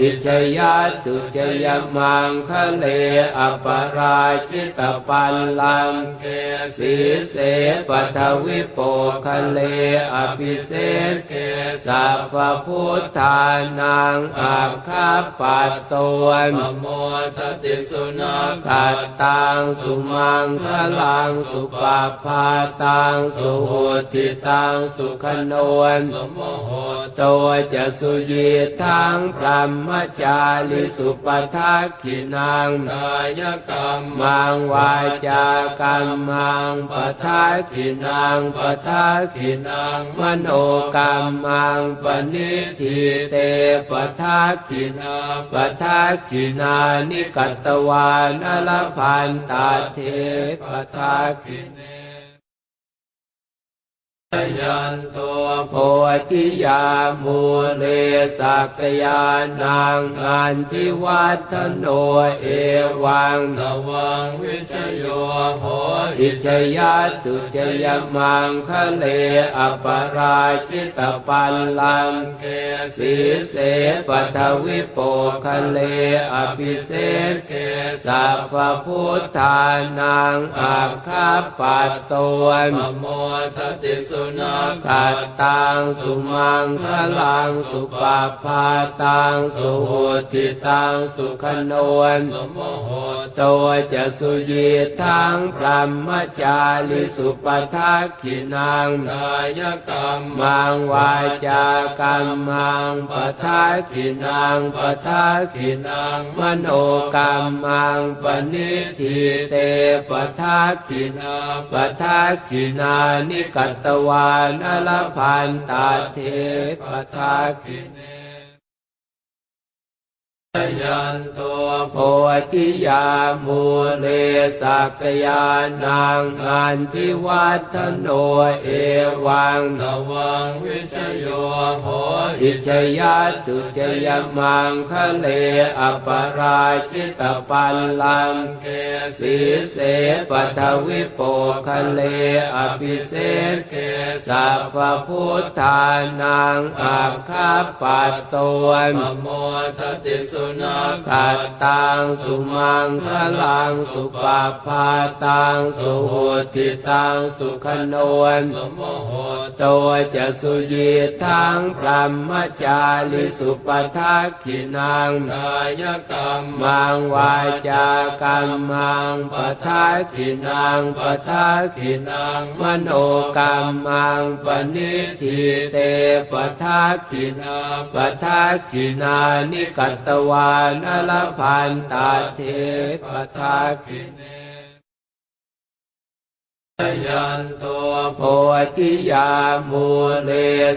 อิชยาตุจยมังคะเลอปราชิตปัลลังเกสีเสปัทวิโปคะเลอภิเศษเกสัพพุทธานังอาคาปัตตวนปโมทติสุนัขขัดตังสุมังคลังสุปาพาตังสุโหติตังสุขนวนสมโหตัวจะสุยีทังพรหมจาริสุปทักขินังกายกรรมมังวาจากรรมังปทักขินังปทักขินังมโนกรรมังปณิทิเตปทักขินาปทักขินานิกัตตวานอลพันตาเทปทาคิเน ยันตัวโพธิยามูเลสักยานังอันทิวัฒโนเอวังตวังวิชโยโหอิชยาตุจยมังคะเลอปราชิตปัลลังเกสีเสปัทวิโปคะเลอภิเศษเกสัพพพุทธานังอาคาปัตตวนปโมทติสุนัขขัดตังสุมังคลังสุปาพาตังสุโหติตังสุขนวนสมโหตัวจะสุยีทังพรหมจาริสุปทักขินังกายกรรมมังวาจากรรมังปทักขินังปทักขินังมโนกรรมังปณิทิเตปทักขินาปทักขินานิกัตตวานอลพันตาเทปทาคิเน ยันตัวโพธิยามูเลสักยานังอันทิวัฒโนเอวังตวังวิชโยโหอิชยาตุจยมังคะเลอปราชิตปัลลังเกสีเสปัทวิโปคะเลอภิเศเกสัพพพุทธานังอาคาปัตตวนปโมทติสุนัขขัดตังสุมังคลังสุปาพาตังสุโหติตังสุขนวนสมโหตัวจะสุยีทังพรหมจาริสุปทักขินังกายกรรมมังวาจากรรมังปทักขินังปทักขินังมโนกรรมังปณิทิเตปทักขินาปทักขินานิกัตตวานอลพันตาเทปทาคิเน ยันตัวโพธิยามูเล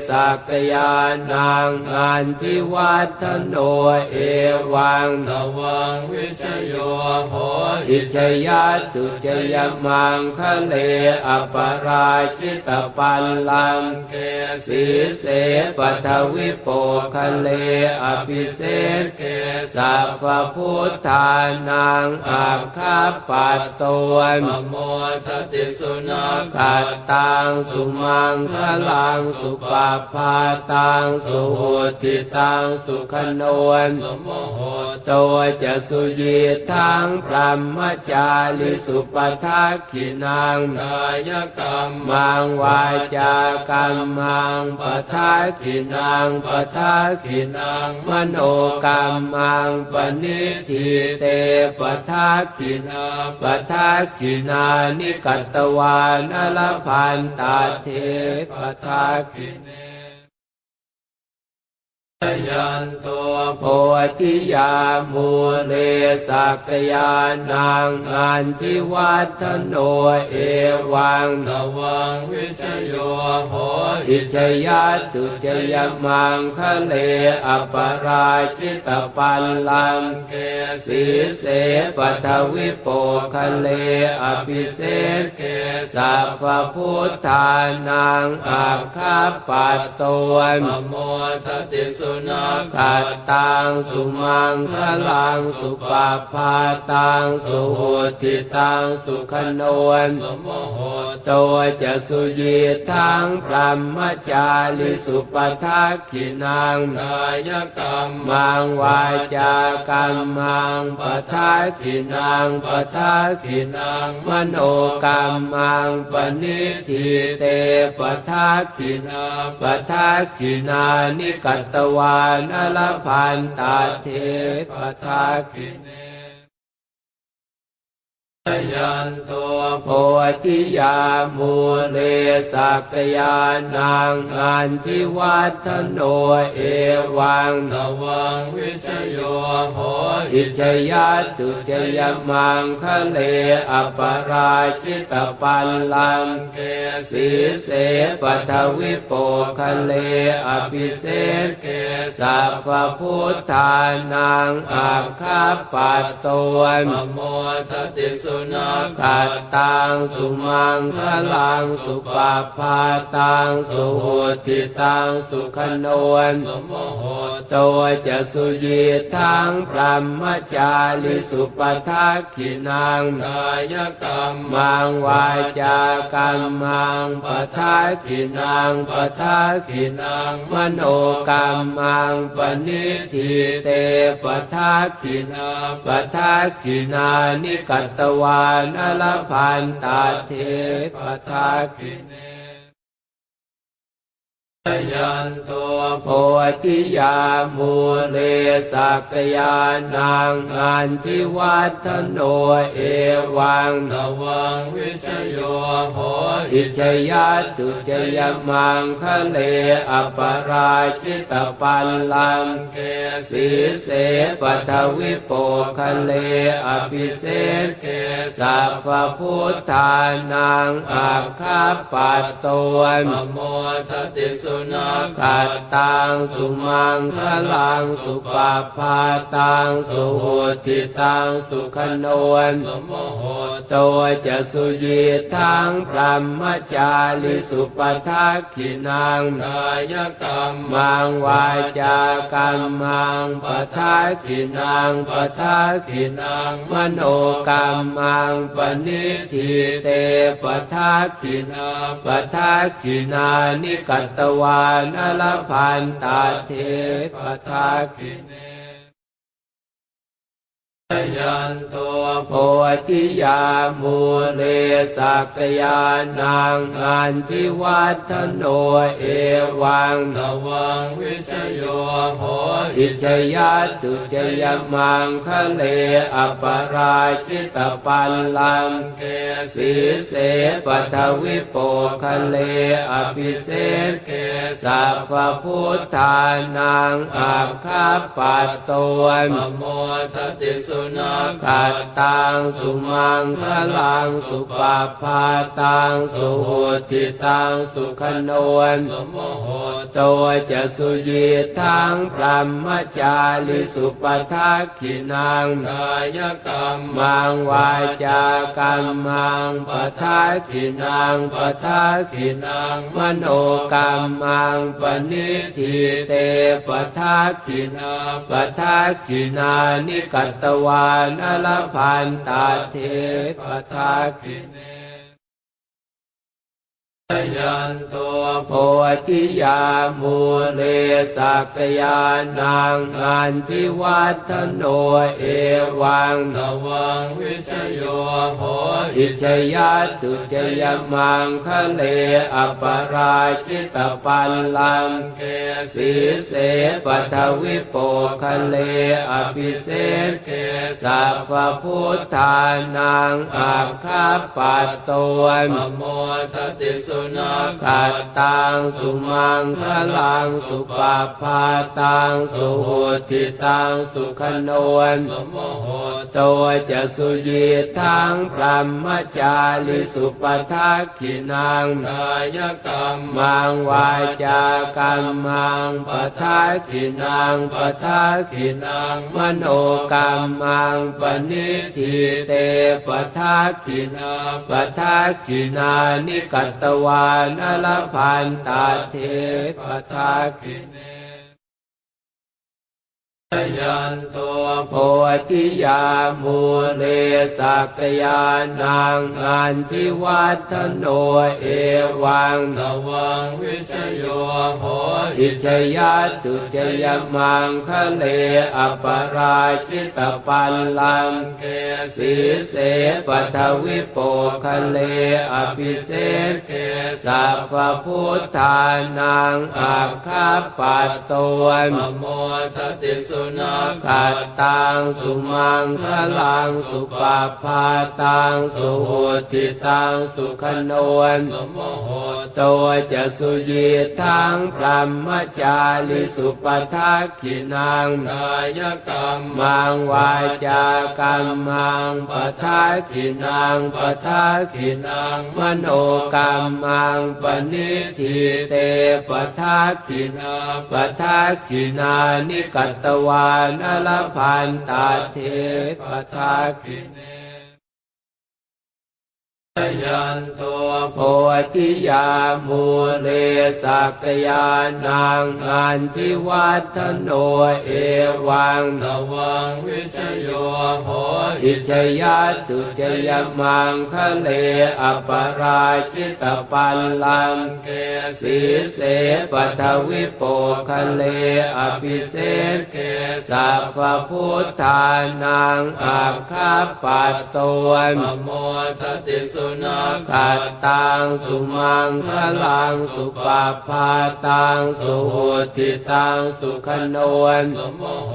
สักยานังอันทิวัฒโนเอวังตวังวิชโยโหอิชยาตุจยมังคะเลอปราชิตปัลลังเกสีเสปัทวิโปคะเลอภิเศษเกสัพพุทธานังอาคาปัตตวนปโมทติสุนัขขัดตังสุมังคลังสุปาพาตังสุโหติตังสุขโนนสมโหตัวจะสุยีทังพรหมจาริสุปทักขินังกายกรรมมังวาจากรรมังปทักขินังปทักขินังมโนกรรมังปณิทิเตปทักขินาปทักขินานิกัตตวานอลพันตาเทปทาคิเน ยันตัวโพธิยามูเลสักยานังอันทิวัฒโนเอวังตวังวิชโยโหอิชยาตุจยมังคะเลอปราชิตปัลลังเกสีเสปัทวิโปคะเลอภิเศษเกสัพพพุทธานังอาคาปัตตวนปโมทติสุนัขขัตตังสุมังคลังสุปาพาตังสุโหติตังสุขนวนสมโหตัวจะสุยีทังพรหมจาริสุปทักขินังกายกรรมมังวาจากรรมังปทักขินังปทักขินังมโนกรรมังปณิทิเตปทักขินาปทักขินานิกัตตวานอลพันตาเทปทาคิเน ยันตัวโพธิยามูเลสักยานังอันทิวัฒโนเอวังตวังวิชโยโหอิชยาตุจยมังคะเลอปราชิตปัลลังเกสีเสปัทวิโปคะเลอภิเศษเกสัพพพุทธานังอาคาปัตตวนปโมทติสุนัขขัตตังสุมังคลังสุปาพาตังสุโหติตังสุขนวนสมโหตัวจะสุยีทังพรหมจาริสุปทักขินังกายกรรมังวาจากรรมังปทักขินังปทักขินังมโนกรรมังปณิทิเตปทักขินาปทักขินานิกัตตวานอลพันตาเทปทาคิเน ยันตัวโพธิยามูเลสักยานังอันทิวัฒโนเอวังตวังวิชโยโหอิชยาตุจยมังคะเลอปราชิตปัลลังเกสีเสปัทวิโปคะเลอภิเศษเกสัพพุทธานังอาคาปัตตวนปโมทติสุนัขขัตตังสุมังคลังสุปาพาตังสุโหติตังสุขนวนสมโหตัวจะสุยีทังพรหมจาริสุปทักขินังกายกรรมมังวาจากรรมังปทักขินังปทักขินังมโนกรรมังปณิทิเตปทักขินาปทักขินานิกัตตวานอลพันตาเทปทักขิเน ยันตัวโพธิยามูเลสักยานังอันทิวัฒโนเอวังตวังวิชโยโหอิชยาตุจยมังคะเลอปราชิตปัลลังเกสีเสปทวิโปคะเลอภิเศษเกสัพพุทธานังอาคาปัตตวนปโมทติสุนัขขัตตังสุมังคลังสุปาพาตังสุโหติตังสุขนวนสมโหตัวจะสุยีทังพรหมจาริสุปทักขินังกายกรรมังวาจากรรมังปทักขินังปทักขินังมโนกรรมังปณิทิเตปทักขินาปทักขินานิกัตตวานอลพันตาเทปทาคิเน ยันตัวโพธิยามูเลสักยานังอันทิวัฒโนเอวังตวังวิชโยโหอิชยาตุจยมังคะเลอปราชิตปัลลังเกสีเสปัทวิโปคะเลอภิเศษเกสัพพพุทธานังอาคาปัตตวนปโมทติสุนันาขัดตังสุมังคลังสุปาพาตังสุโหติตังสุขโนนสมโหตัวจะสุยีทังพรหมจาริสุปทักขินังกายกรรมังวาจากรรมังปทักขินังปทักขินังมโนกรรมังปณิทิเตปทักขินาปทักขินานิกัตตวานลพันตาเทปทาคิเน ยันตัวโพธิยามูเลสักยานังอันทิวัฒโนเอวังตวังวิชโยโหอิชยาสุจยมังคะเลอปราชิตปัลลังเกสีเสปทวิโปคะเลอภิเศษเกสัพพุทธานังอาคาปัตตวนปโมทติสุุนาขัดตังสุมังคลังสุปาพาตังสุโหติตังสุขนวนสมโหตัวจะสุยีทังพรหมจาริสุปทักขินังกายกรรมมังวาจากรรมังปทักขินังปทักขินังมโนกรรมังปณิทิเตปทักขินาปทักขินานิกัตตวานอลพันตาเทปทาคิเน ยันตัวโพธิยามูเลสักยานังอันทิวัฒโนเอวังตวังวิชโยโหอิชยาสุจยมังคะเลอปราชิตปัลลังเกสีเสปทวิโปคะเลอภิเศษเกสัพพุทธานังอาคาปัตตวนปโมทติสุนาขัดตังสุมังคลังสุปาพาตังสุโหติตังสุขนวนสมโห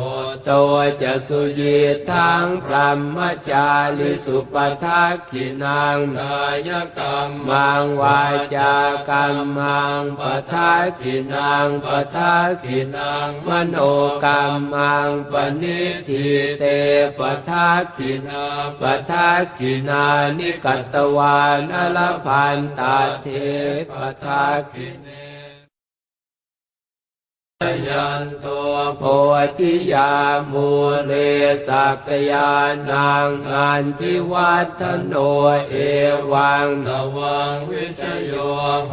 ตัวจะสุยีทังพรหมจาริสุปทักขินังกายกรรมมังวาจากรรมังปทักขินังปทักขินังมโนกรรมังปณิทิเตปทักขินาปทักขินานิกัตตวานอลพันตาเทปทาคิเน ยันตัวโพธิยามูเลสักยานังอันทิวัฒโนเอวังตวังวิชโยโห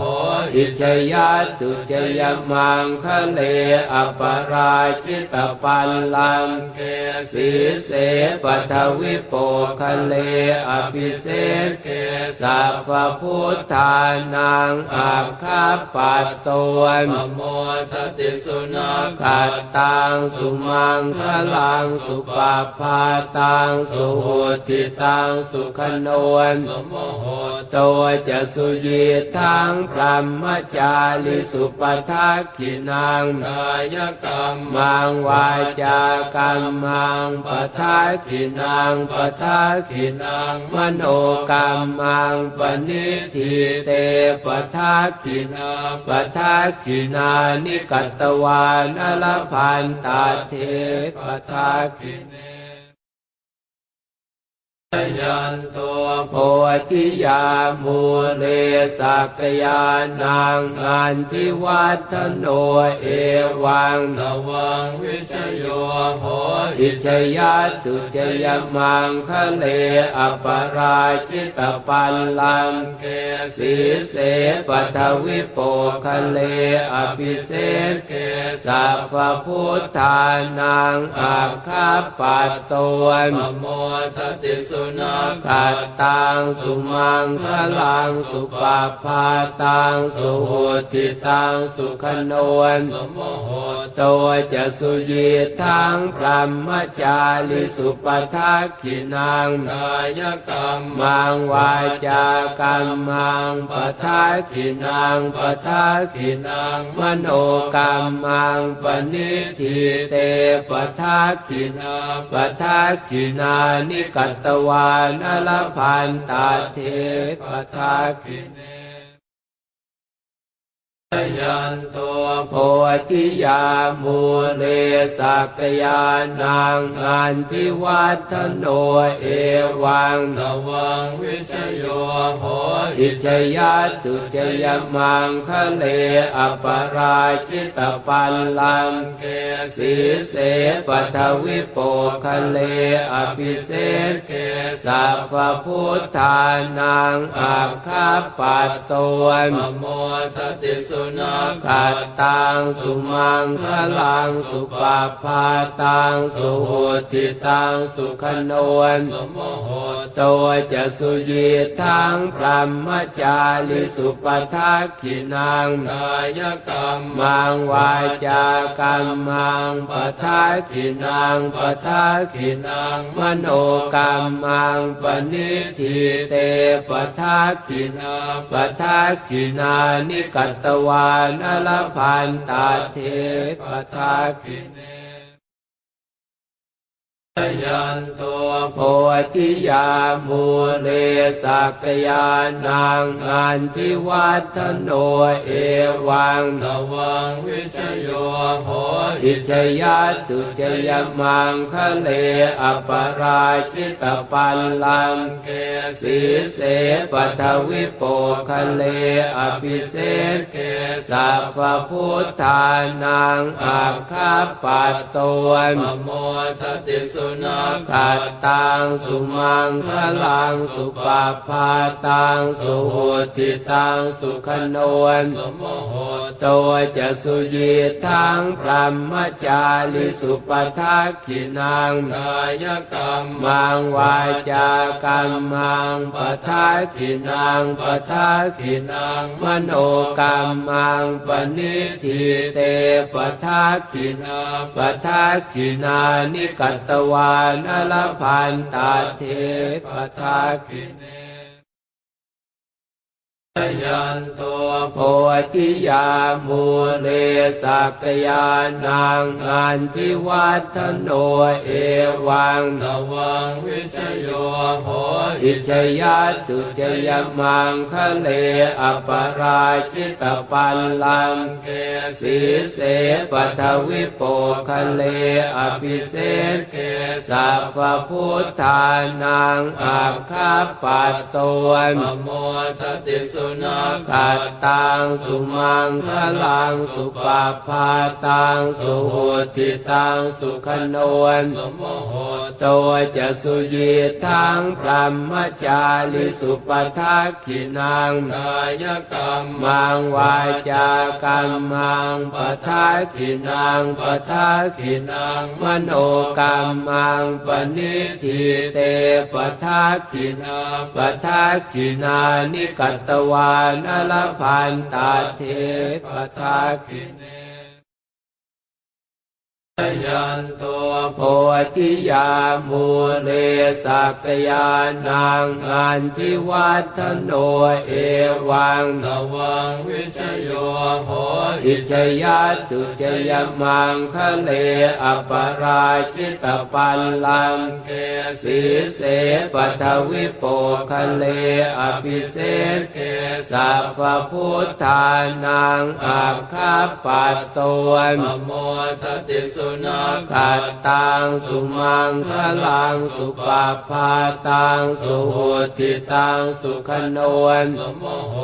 อิชยาสุจยมังคะเลอปราชิตปัลลังเกสีเสปทวิโปคะเลอภิเศษเกสัพพพุทธานังอาคาปัตตวนปโมทติสุนาขัดตังสุมังคลังสุปาพาตังสุโหติตังสุขนวนสมโหตัวจะสุยีทังพรหมจาริสุปทักขินังกายกรรมมังวาจากรรมังปทักขินังปทักขินังมโนกรรมังปณิทิเตปทักขินาปทักขินานิกัตตวานอลพันตาเทปทาคิเน ยันตัวโพธิยามูเลสักยานังอันทิวัฒโนเอวังตวังวิชโยโหอิชยาสุจยมังคะเลอปราชิตปัลลังเกสีเสปทวิโปคะเลอภิเศษเกสัพพุทธานังอาคาปัตตวนปโมทติสุนาขัดตังสุมังคลังสุปาพาตังสุโหติตังสุขโนนสมโหตัวจะสุยีทังพรหมจาริสุปทักขินังกายกรรมังวาจากรรมังปทักขินังปทักขินังมโนกรรมังปณิทิเตปทักขินาปทักขินานิกัตตวานอลพันตาเทปทักขิเน ยันตัวโพธิยามูเลสักยานังอันทิวัฒโนเอวังตวังวิชโยโหอิชยาตุจยมังคะเลอปราชิตปัลลังเกสีเสปัทวิโปคะเลอภิเศษเกสัพพพุทธานังอาคาปัตตวนมโมทติสุนัขขัดตังสุมังคลังสุปาพาตังสุโหติตังสุขโนนสมโหตัวจะสุยีทังพรหมจาริสุปทักขินังกายกรรมังวาจากรรมังปทักขินังปทักขินังมโนกรรมังปณิทิเตปทักขินาปทักขินานิกัตตวานอลพันตาเทปทักขิเน ยันตัวโพธิยามูเลสักยานังอันทิวัฒโนเอวังตวังวิชโยโหอิชยาตุจยมังคะเลอปราชิตปัลลังเกสีเสปัทวิโปคะเลอภิเศษเกสัพพพุทธานังอาคาปัตตวนมโมทติสุนัขขัดตังสุมังคลังสุปาพาตังสุโหติตังสุขนวนสมโหตัวจะสุยีทังพรหมจาริสุปทักขินังกายกรรมมังวาจากรรมังปทักขินังปทักขินังมโนกรรมังปณิทิเตปทักขินาปทักขินานิกัตตวานอลพันตาเทปทากิเน ยันตัวโพธิยามูเลสักยานังอันทิวัฒโนเอวังตวังวิชโยโหอิชยาตุจยมังคะเลอปราชิตปัลลังเกสีเสปัทวิโปคะเลอภิเศษเกสัพพพุทธานังอาคาปัตตวนมโมทติสนัขัดตังสุมังคลังสุปาพาตังสุโหติตังสุขนวนสมโหตัวจะสุยีทังพรหมจาริสุปทักขินังกายกรรมมังวาจากรรมังปทักขินังปทักขินังมโนกรรมังปณิทิเตปทักขินาปทักขินานิกัตตวานอลพันตาเทปทาคิเน ยันตัวโพธิยามูเลสักยานังอันทิวัฒโนเอวังตวังวิชโยโหอิชยาตุจยมังคะเลอปราชิตปัลลังเกสีเสปัทวิโปคะเลอภิเศษเกสัพพพุทธานังอาคาปัตตวนมโมทติสุนัขขัดตังสุมังคลังสุปาพาตังสุโหติตังสุขนวนสมโห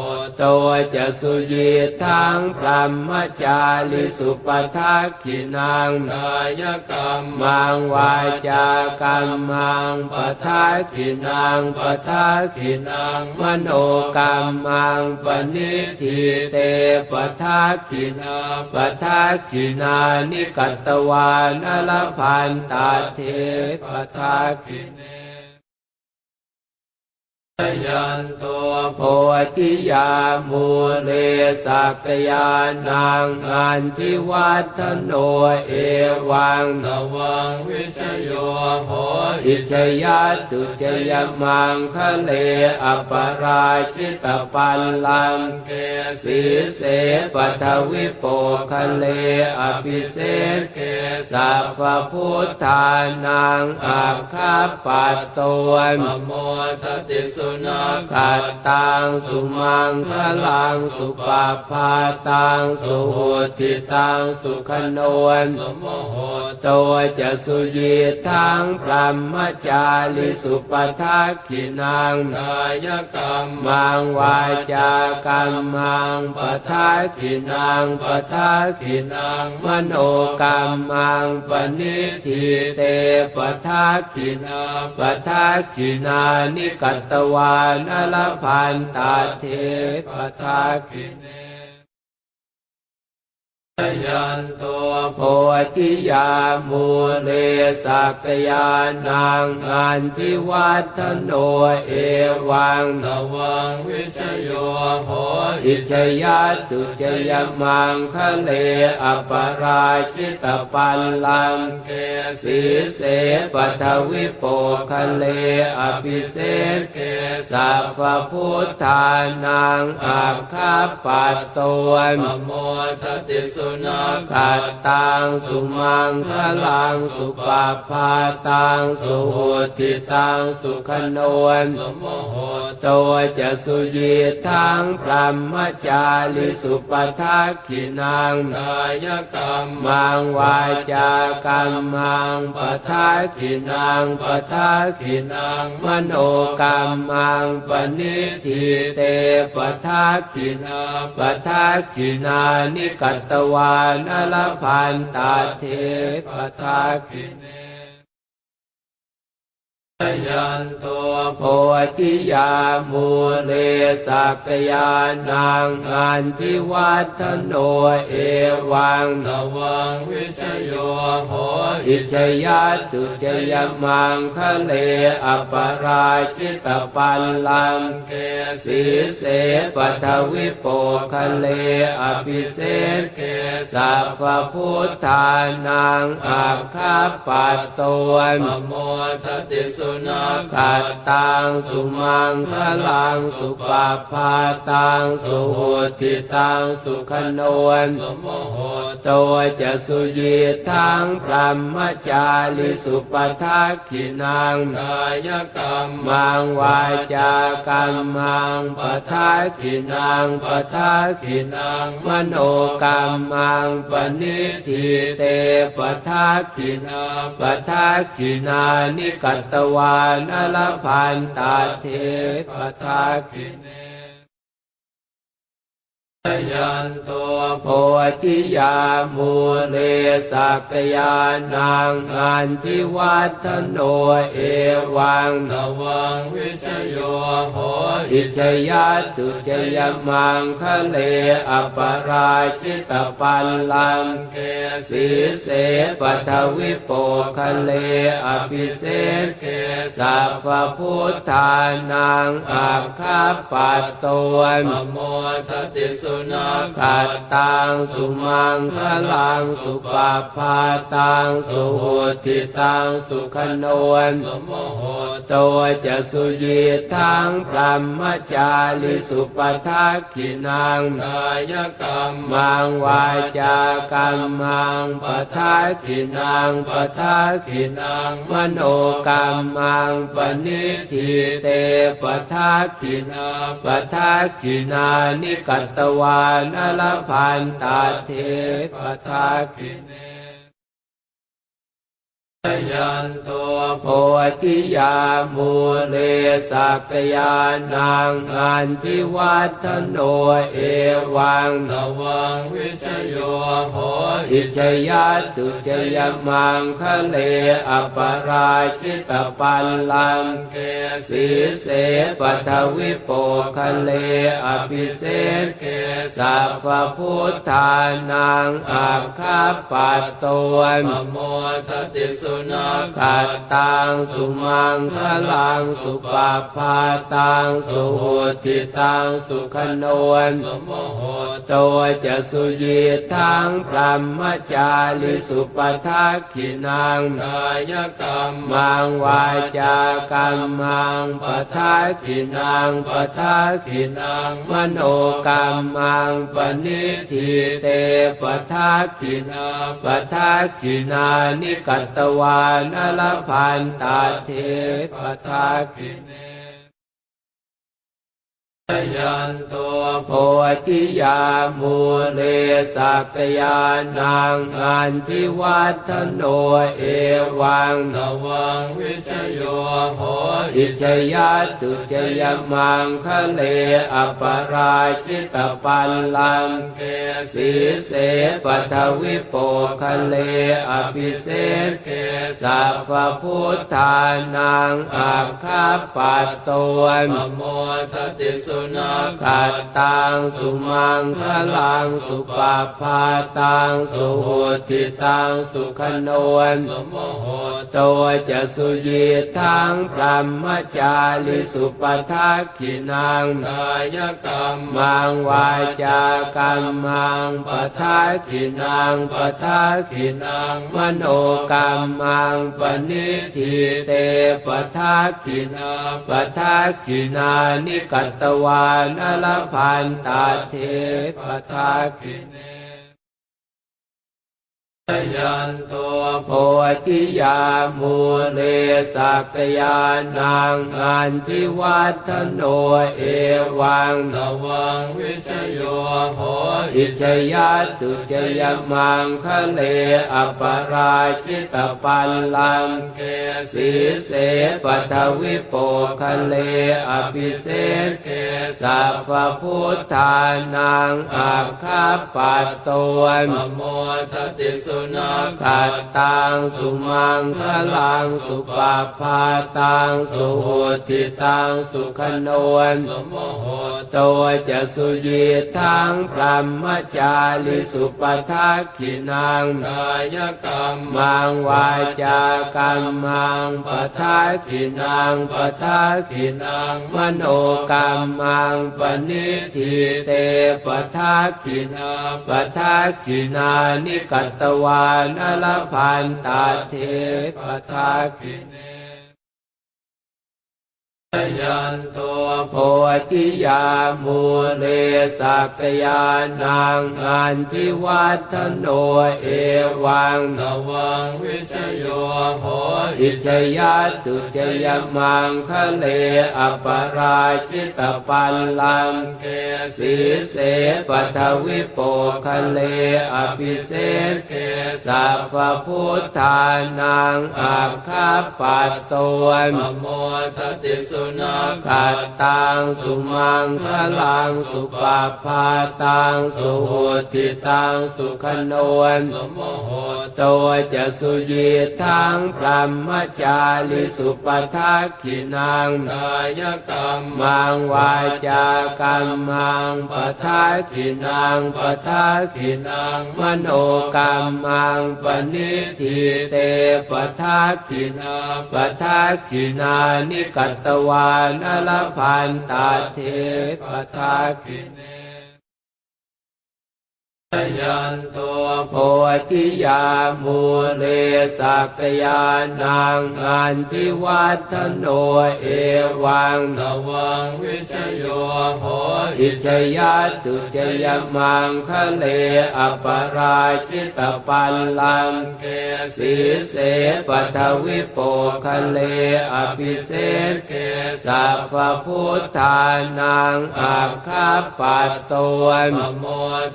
ตัวจะสุยีทังพรหมจาริสุปทักขินังกายกรรมมังวาจากรรมังปทักขินังปทักขินังมโนกรรมังปณิทิเตปทักขินาปทักขินานิกัตตวานอลพันตาเทปทักขิเน ยันตัวโพธิยามูเลสักยานังอันทิวัฒโนเอวังตวังวิชโยโหอิชยาตุจยมังคะเลอปราชิตปัลลังเกสีเสปัทวิโปคะเลอภิเศษเกสัพพพุทธานังอาคาปัตตวนมโมทติสุสุนัขัดตังสุมังคลังสุปาพาตังสุโหติตังสุขโนนสมโหตัวจะสุยีทังพรหมจาริสุปทักขินังกายกรรมังวาจากรรมังปทักขินังปทักขินังมโนกรรมังปณิทิเตปทักขินาปทักขินานิกัตตวานอลพันตาเทปทาคิเน ยันตัวโพธิยามูเลสักยานังอันทิวัฒโนเอวังตวังวิชโยโหอิชยาสุจยมังคะเลอปราชิตปัลลังเกสีเสปทวิโปคะเลอภิเศษเกสัพพุทธานังอาคาปัตตวนปโมทติสุนัขขัดตังสุมังคลังสุปาพาตังสุโหติตังสุขโนนสมโหตัวจะสุยีทังพรหมจาริสุปทักขินังกายกรรมังวาจากรรมังปทักขินังปทักขินังมโนกรรมังปณิทิเตปทักขินาปทักขินานิกัตตวานอลพันตาเทปทาคิเน ยันตัวโพธิยามูเลสักยานังอันทิวัฒโนเอวังตวังวิชโยโหอิชยาสุจยมังคะเลอปราชิตปัลลังเกสีเสปทวิโปคะเลอภิเศษเกสัพพุทธานังอาคาปัตตวนปโมทติสุนัขตังสุมังคลังสุปาพาตังสุโหติตังสุขนวนสมโหตัวจะสุยีทังพรหมจาริสุปทักขินังกายกรรมมังวาจากรรมังปทักขินังปทักขินังมโนกรรมังปณิทิเตปทักขินาปทักขินานิกัตตวานอลพันตาเทปทักขิเน ยันตัวโพธิยามูเลสักยานังอันทิวัฒโนเอวังตวังวิชโยโหอิชยาสุจยมังคะเลอปราชิตปัลลังเกสีเสปทวิโปคะเลอภิเศเกสัพพพุทธานังอาคาปัตตวนปโมทติสุนัขขัดตังสุมังคลังสุปาพาตังสุโหติตังสุขนวนสมโหตัวจะสุยีทังพรหมจาริสุปทักขินังกายกรรมมังวาจากรรมังปทักขินังปทักขินังมโนกรรมังปณิทิเตปทักขินาปทักขินานิกัตตวานอลพันตาเทปทาคิเน ยันตัวโพธิยามูเลสักยานังอันทิวัฒโนเอวังตวังวิชโยโหอิชยาสุจยมังคะเลอปราชิตปัลลังเกสีเสปทวิโปคะเลอภิเศษเกสัพพพุทธานังอาคาปัตตวนปโมทติสุนัขขัดตังสุมังคลังสุปาพาตังสุโหติตังสุขนวนสมโหตัวจะสุยีทังพรหมจาริสุปทักขินังกายกรรมังวาจากรรมังปทักขินังปทักขินังมโนกรรมังปณิทิเตปทักขินาปทักขินานิกัตตวานอลพันตาเทปทาคิเน ยันตัวโพธิยามูเลสักยานังอันทิวัฒโนเอวังตวังวิชโยโหอิชยาสุจยมังคะเลอปราชิตปัลลังเกสีเสปทวิโปคะเลอภิเศษเกสัพพพุทธานังอาคาปัตตวนมโมทติสุนัขขัดตังสุมังคลังสุปาพาตังสุโหติตังสุขโนนสมโหตัวจะสุยีทังพรหมจาริสุปทักขินังกายกรรมมังวาจากรรมังปทักขินังปทักขินังมโนกรรมังปณิทิเตปทักขินาปทักขินานิกัตตวานอลพันตาเทปทาคิเน ยันตัวโพธิยามูเลสักยานังอันทิวัฒโนเอวังตวังวิชโยโหอิชยาสุจยมังคะเลอปราชิตปัลลังเกสีเสปทวิโปคะเลอภิเศษเกสัพพพุทธานังอาคาปัตตวนมโมทติสุนัขขัดตังสุมังคลังสุปาพาตังสุโหติตังสุขโนนสมโหตัวจะสุยีทังพรหมจาริสุปทักขินังกายกรรมมังวาจากรรมังปทักขินังปทักขินังมโนกรรมังปณิทิเตปทักขินาปทักขินานิกัตตวานอลพันตาเทปทักขิเน ยันตัวโพธิยามูเลสักยานังอันทิวัฒโนเอวังตวังวิชโยโหอิชยาสุจยมังคะเลอปราชิตปัลลังเกสีเสปทวิโปคะเลอภิเศษเกสัพพพุทธานังอาคาปัตตวนมโมทติสุนัขขัดตังสุมังคลังสุปาพาตังสุโหติตังสุขนวนสมโหตัวจะสุยีทังพรหมจาริสุปทักขินังกายกรรมมังวาจากรรมังปทักขินังปทักขินังมโนกรรมังปณิทิเตปทักขินาปทักขินานิกัตตวานอลพันตาเทปทากิเน ยันตัวโพธิยามูเลสักยานังอันทิวัฒโนเอวังตวังวิชโยโหอิชยาสุจยมังคะเลอปราชิตปัลลังเกสีเสปัทวิโปคะเลอภิเศษเกสัพพพุทธานังอาคาปัตตวนมโม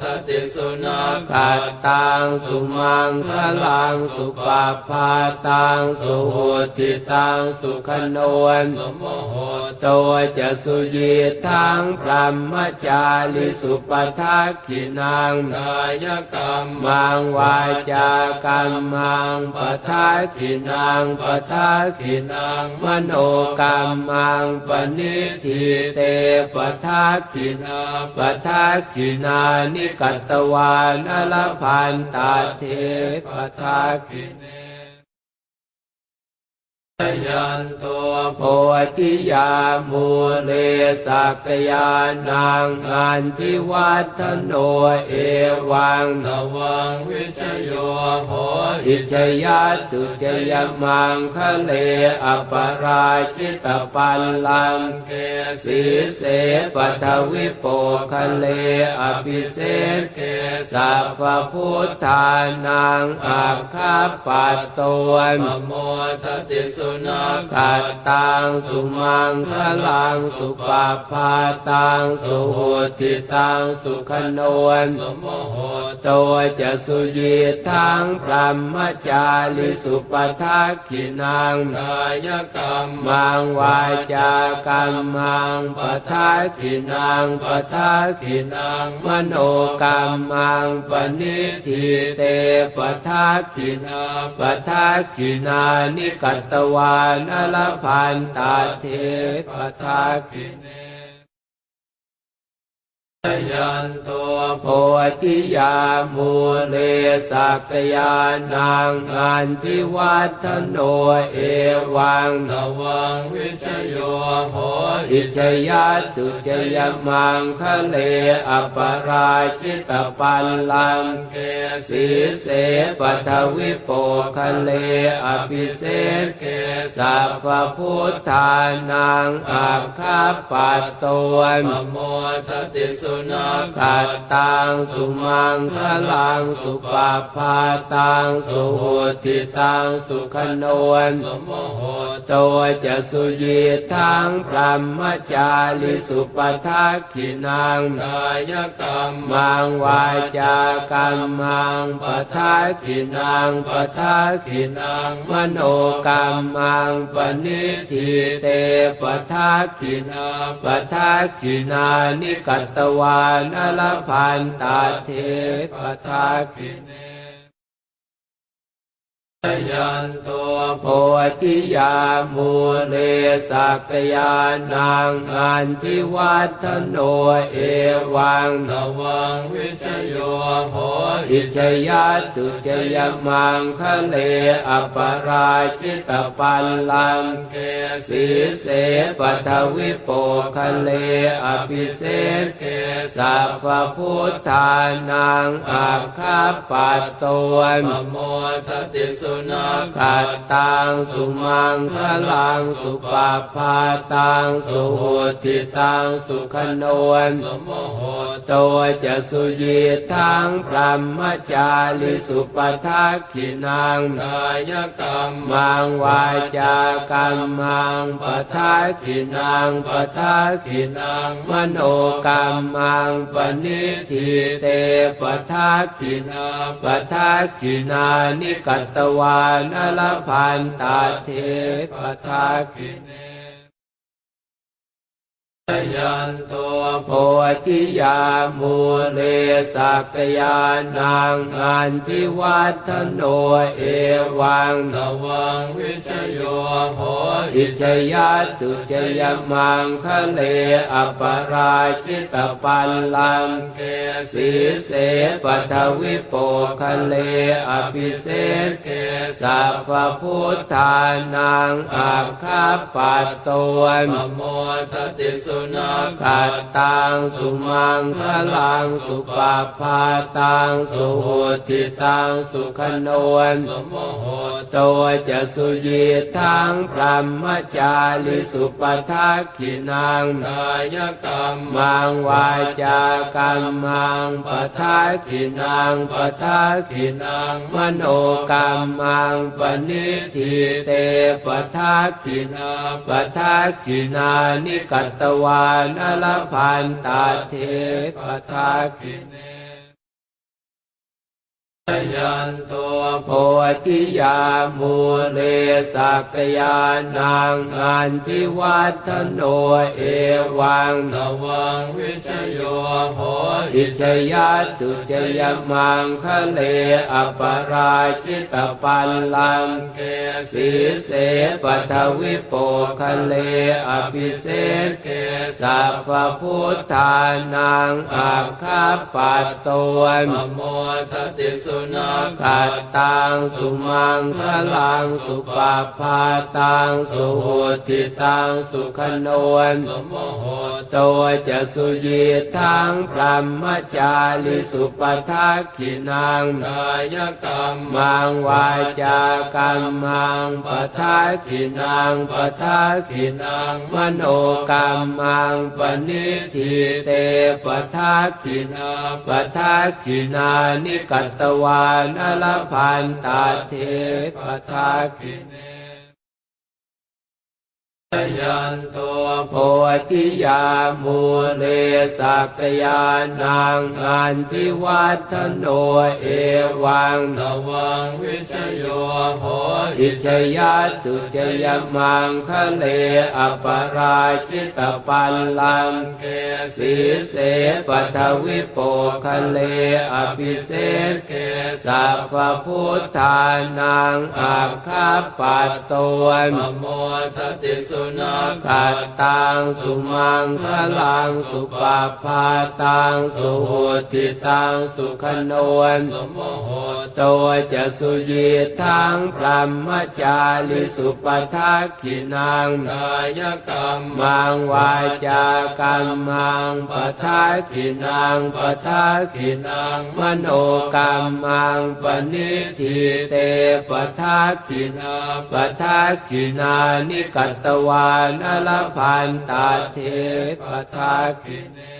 ทติสุนัขขัดตังสุมังคลังสุปาพาตังสุโหติตังสุขนวนสมโหตัวจะสุยีทังพรหมจาริสุปทักขินังกายกรรมมังวาจากรรมังปทักขินังปทักขินังมโนกรรมังปณิทิเตปทักขินาปทักขินานิกัตตวานอลพันตาเทปทาคิเน ยันตัวโพธิยามูเลสักยานังอันทิวัฒโนเอวังตวังวิชโยโหอิชยาสุจยมังคะเลอปราชิตปัลลังเกสีเสปทวิโปคะเลอภิเศเกสัพพพุทธานังอาคาปัตตวนมโมทติสุนัขขัดตัตังสุมังคลังสุปาพาตังสุโหติตังสุขนวนสมโหตัวจะสุยีทังพรหมจาริสุปทักขินังกายกรรมมังวาจากรรมังปทักขินังปทักขินังมโนกรรมังปณิทิเตปทักขินาปทักขินานิกัตตวานอลพันตาเทปทาคิเน ยันตัวโพธิยามูเลสักยานังอันทิวัฒโนเอวังตวังวิชโยโหอิชยาสุจยมังคะเลอปราชิตปัลลังเกสีเสปทวิโปคะเลอภิเศษเกสัพพพุทธานังอาคาปัตตวนปโมทติสุนัขขัดตังสุมังคลังสุปาพาตังสุโหติตังสุขนวนสมโหตัวจะสุยีทังพรหมจาริสุปทักขินังกายกรรมมังวาจากรรมังปทักขินังปทักขินังมโนกรรมังปณิทิเตปทักขินาปทักขินานิกัตตวานอลพันตาเทปทาคิเน ยันตัวโพธิยามูเลสักยานังอันทิวัฒโนเอวังตวังวิชโยโหอิชยาสุจยมังคะเลอปราชิตปัลลังเกสีเสปทวิโปคะเลอภิเศษเกสัพพุทธานังอาคาปัตตวนปโมทติสุนัขขัดตังสุมังคลังสุปาพาตังสุโหติตังสุขโนนสมโหตัวจะสุยีทังพรหมจาริสุปทักขินังกายกรรมังวาจากรรมังปทักขินังปทักขินังมโนกรรมังปณิทิเตปทักขินาปทักขินานิกัตตวานอลพันตาเทปทักขิเน ยันตัวโพธิยามูเลสักยานังอันทิวัฒโนเอวังตวังวิชโยโหอิชยาสุจยมังคะเลอปราชิตปัลลังเกสีเสปทวิโปคะเลอภิเศษเกสัพพุทธานังอาคาปัตตวนปโมทติสุนัขขัดตังสุมังคลังสุปาพาตังสุโหติตังสุขนวนสมโหตัวจะสุยีทังพรหมจาริสุปทักขินังกายกรรมมังวาจากรรมังปทักขินังปทักขินังมโนกรรมังปณิทิเตปทักขินาปทักขินานิกัตตวานอลพันตาเทปทาคิเน ยันตัวโพธิยามูเลสักยานังอันทิวัฒโนเอวังตวังวิชโยโหอิชยาสุจยมังคะเลอปราชิตปัลลังเกสีเสปทวิโปคะเลอภิเศษเกสัพพุทธานังอาคาปัตตวนปโมทติสุนัขขัดตังสุมังคลังสุปาพาตังสุโหติตังสุขนวนสมโหตัวจะสุยีทังพรหมจาริสุปทักขินังกายกรรมมังวาจากรรมังปทักขินังปทักขินังมโนกรรมังปณิทิเตปทักขินาปทักขินานิกัตตวานลพันตาเทปทาคิเน ยันโตโพธิยามูเลสักยานังอันทิวัฒโนเอวังตวังวิชโยโหอิชยาตุจยมังคะเลอปราชิตปัลลังเกสีเสปัทวิโปคะเลอภิเศษเกสัพพพุทธานังอาคาปัตตวนมโมทติสุนัขขัตตังสุมังคลังสุปาพาตังสุโหติตังสุขโนนสมโหตัวจะสุยีทังพรหมจาริสุปทักขินังกายกรรมมังวาจากรรมังปทักขินังปทักขินังมโนกรรมังปณิทิเตปทักขินาปทักขินานิกัตตวานอลพันตาเทปทาคิเน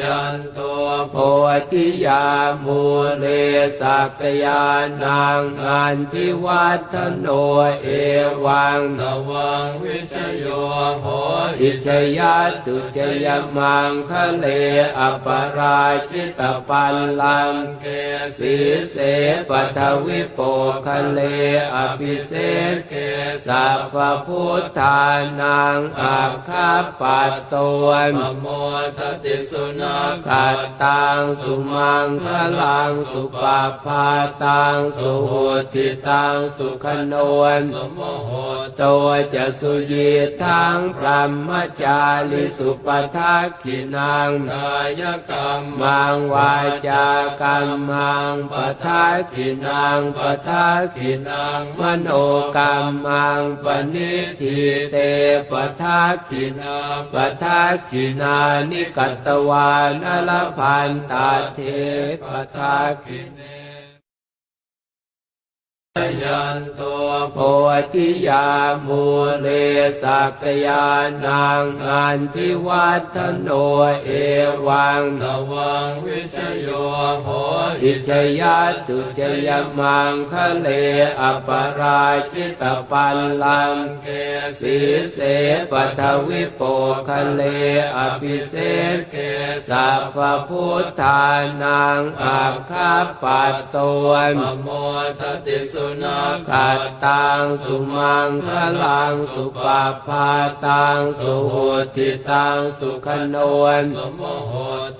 ยันโตโพธิยามูเลสักยานังอันทิวัฒโนเอวังตวังวิชโยโหอิชยาตุจยมังคะเลอปราชิตปัลลังเกสีเสปัทวิโปคะเลอภิเศษเกสัพพพุทธานังอาคาปัตตวนมโมทติสุนัขขัตตังสุมังคลังสุปาพาตังสุโหติตังสุขนวนสมโหตัวจะสุยีทังพรหมจาริสุปทักขินังกายกรรมมังวาจากรรมังปทักขินังปทักขินังมโนกรรมังปณิทิเตปทักขินาปทักขินานิกัตตวานลพันตาเทปทักขิเน ยันโตโพธิยามูเลสักยานังอันทิวัฒโนเอวังตวังวิชโยโหอิชยาตุจยมังคะเลอปราชิตปัลลังเกสีเสปัทวิโปคะเลอภิเศษเกสัพพพุทธานังอาคาปัตตวนมโมทติสุนัขขัตตังสุมังคลังสุปาพาตังสุโหติตังสุขโนนสมโห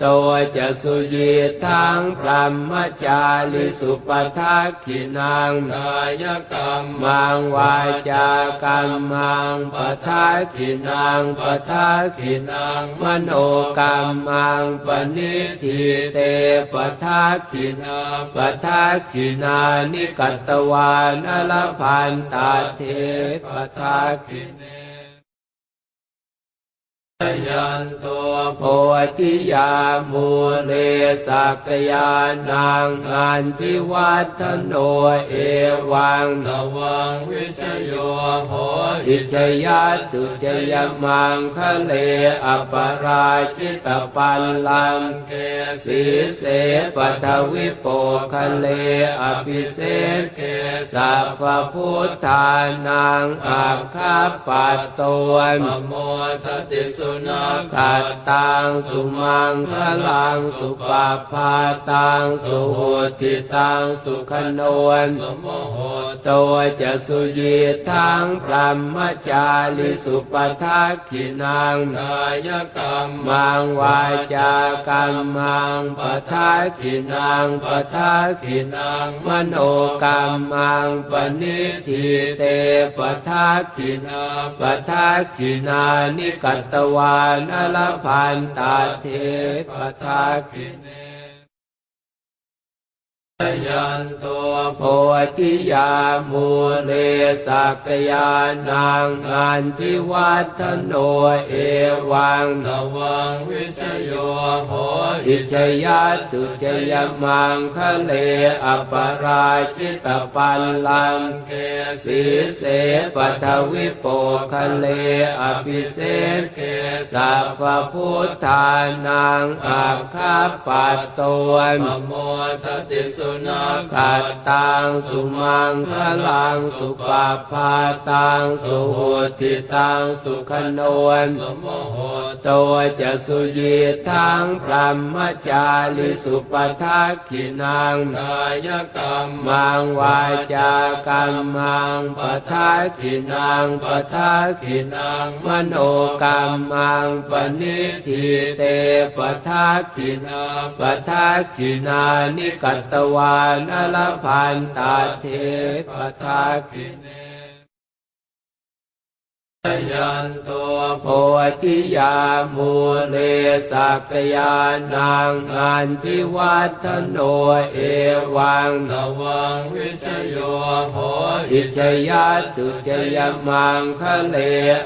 ตัวจะสุยีทังพรหมจาริสุปทักขินังกายกรรมังวาจากรรมังปทักขินังปทักขินังมโนกรรมังปณิทิเตปทักขินาปทักขินานิกัตตวานอลพันตาเทปทักขิเน ยันโตโพธิยามูเลสักยานังอันทิวัฒโนเอวังตวังวิชโยโหอิชยาตุจยมังคะเลอปราชิตปัลลังเกสีเสปัทวิโปคะเลอภิเศเกสัพพพุทธานังอาคาปัตตวนมโมทติสุนัขขัตตังสุมังคลังสุปาพาตังสุโหติตังสุขนวนสมโหตัวจะสุยีทังพรหมจาริสุปทักขินังกายกรรมมังวาจากรรมังปทักขินังปทักขินังมโนกรรมังปณิทิเตปทักขินาปทักขินานิกัตตวานอลพันตาเทปทาคิเน ยันโตโพธิยามูเลสักยานังอันทิวัฒโนเอวังตวังวิชโยโหอิชยาตุจยมังคะเลอปราชิตปัลลังเกสีเสปัทวิโปคะเลอภิเศษเกสัพพพุทธานังอาคาปัตตวนมโมทติสุนักขัดตังสุมังคลังสุปาพาตังสุโหติตังสุขนวนสมโหตัวจะสุยีทังพรหมจาริสุปทักขินังกายกรรมมังวาจากรรมังปทักขินังปทักขินังมโนกรรมังปณิทิเตปทักขินาปทักขินานิกัตตวานอลพันตาเทปทาคิเน ยันตัวโพธิยามูเลสักยานังอันทิวัฒโนเอวังตวังวิชโยโหอิชยาสุจยมังคะเล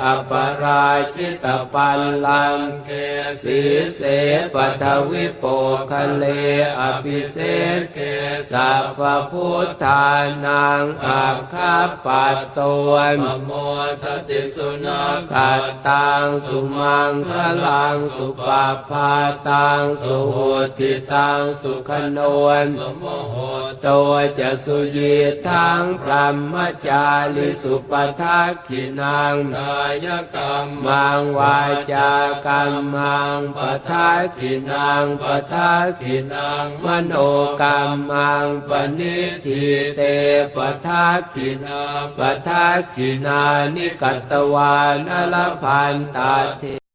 อปราชิตปัลลังเกสีเสปทวิโปคะเลอภิเศษเกสัพพพุทธานังอาคาปัตตวนปโมทติสุนัขขัดตังสุมังคลังสุปาพาตังสุโหติตังสุขโนนสมโหตัวจะสุยีทังพรหมจาริสุปทักขินังกายกรรมมังวาจากรรมังปทักขินังปทักขินังมโนกรรมังปณิทิเตปทักขินาปทักขินานิกัตตวานอลพันตาเท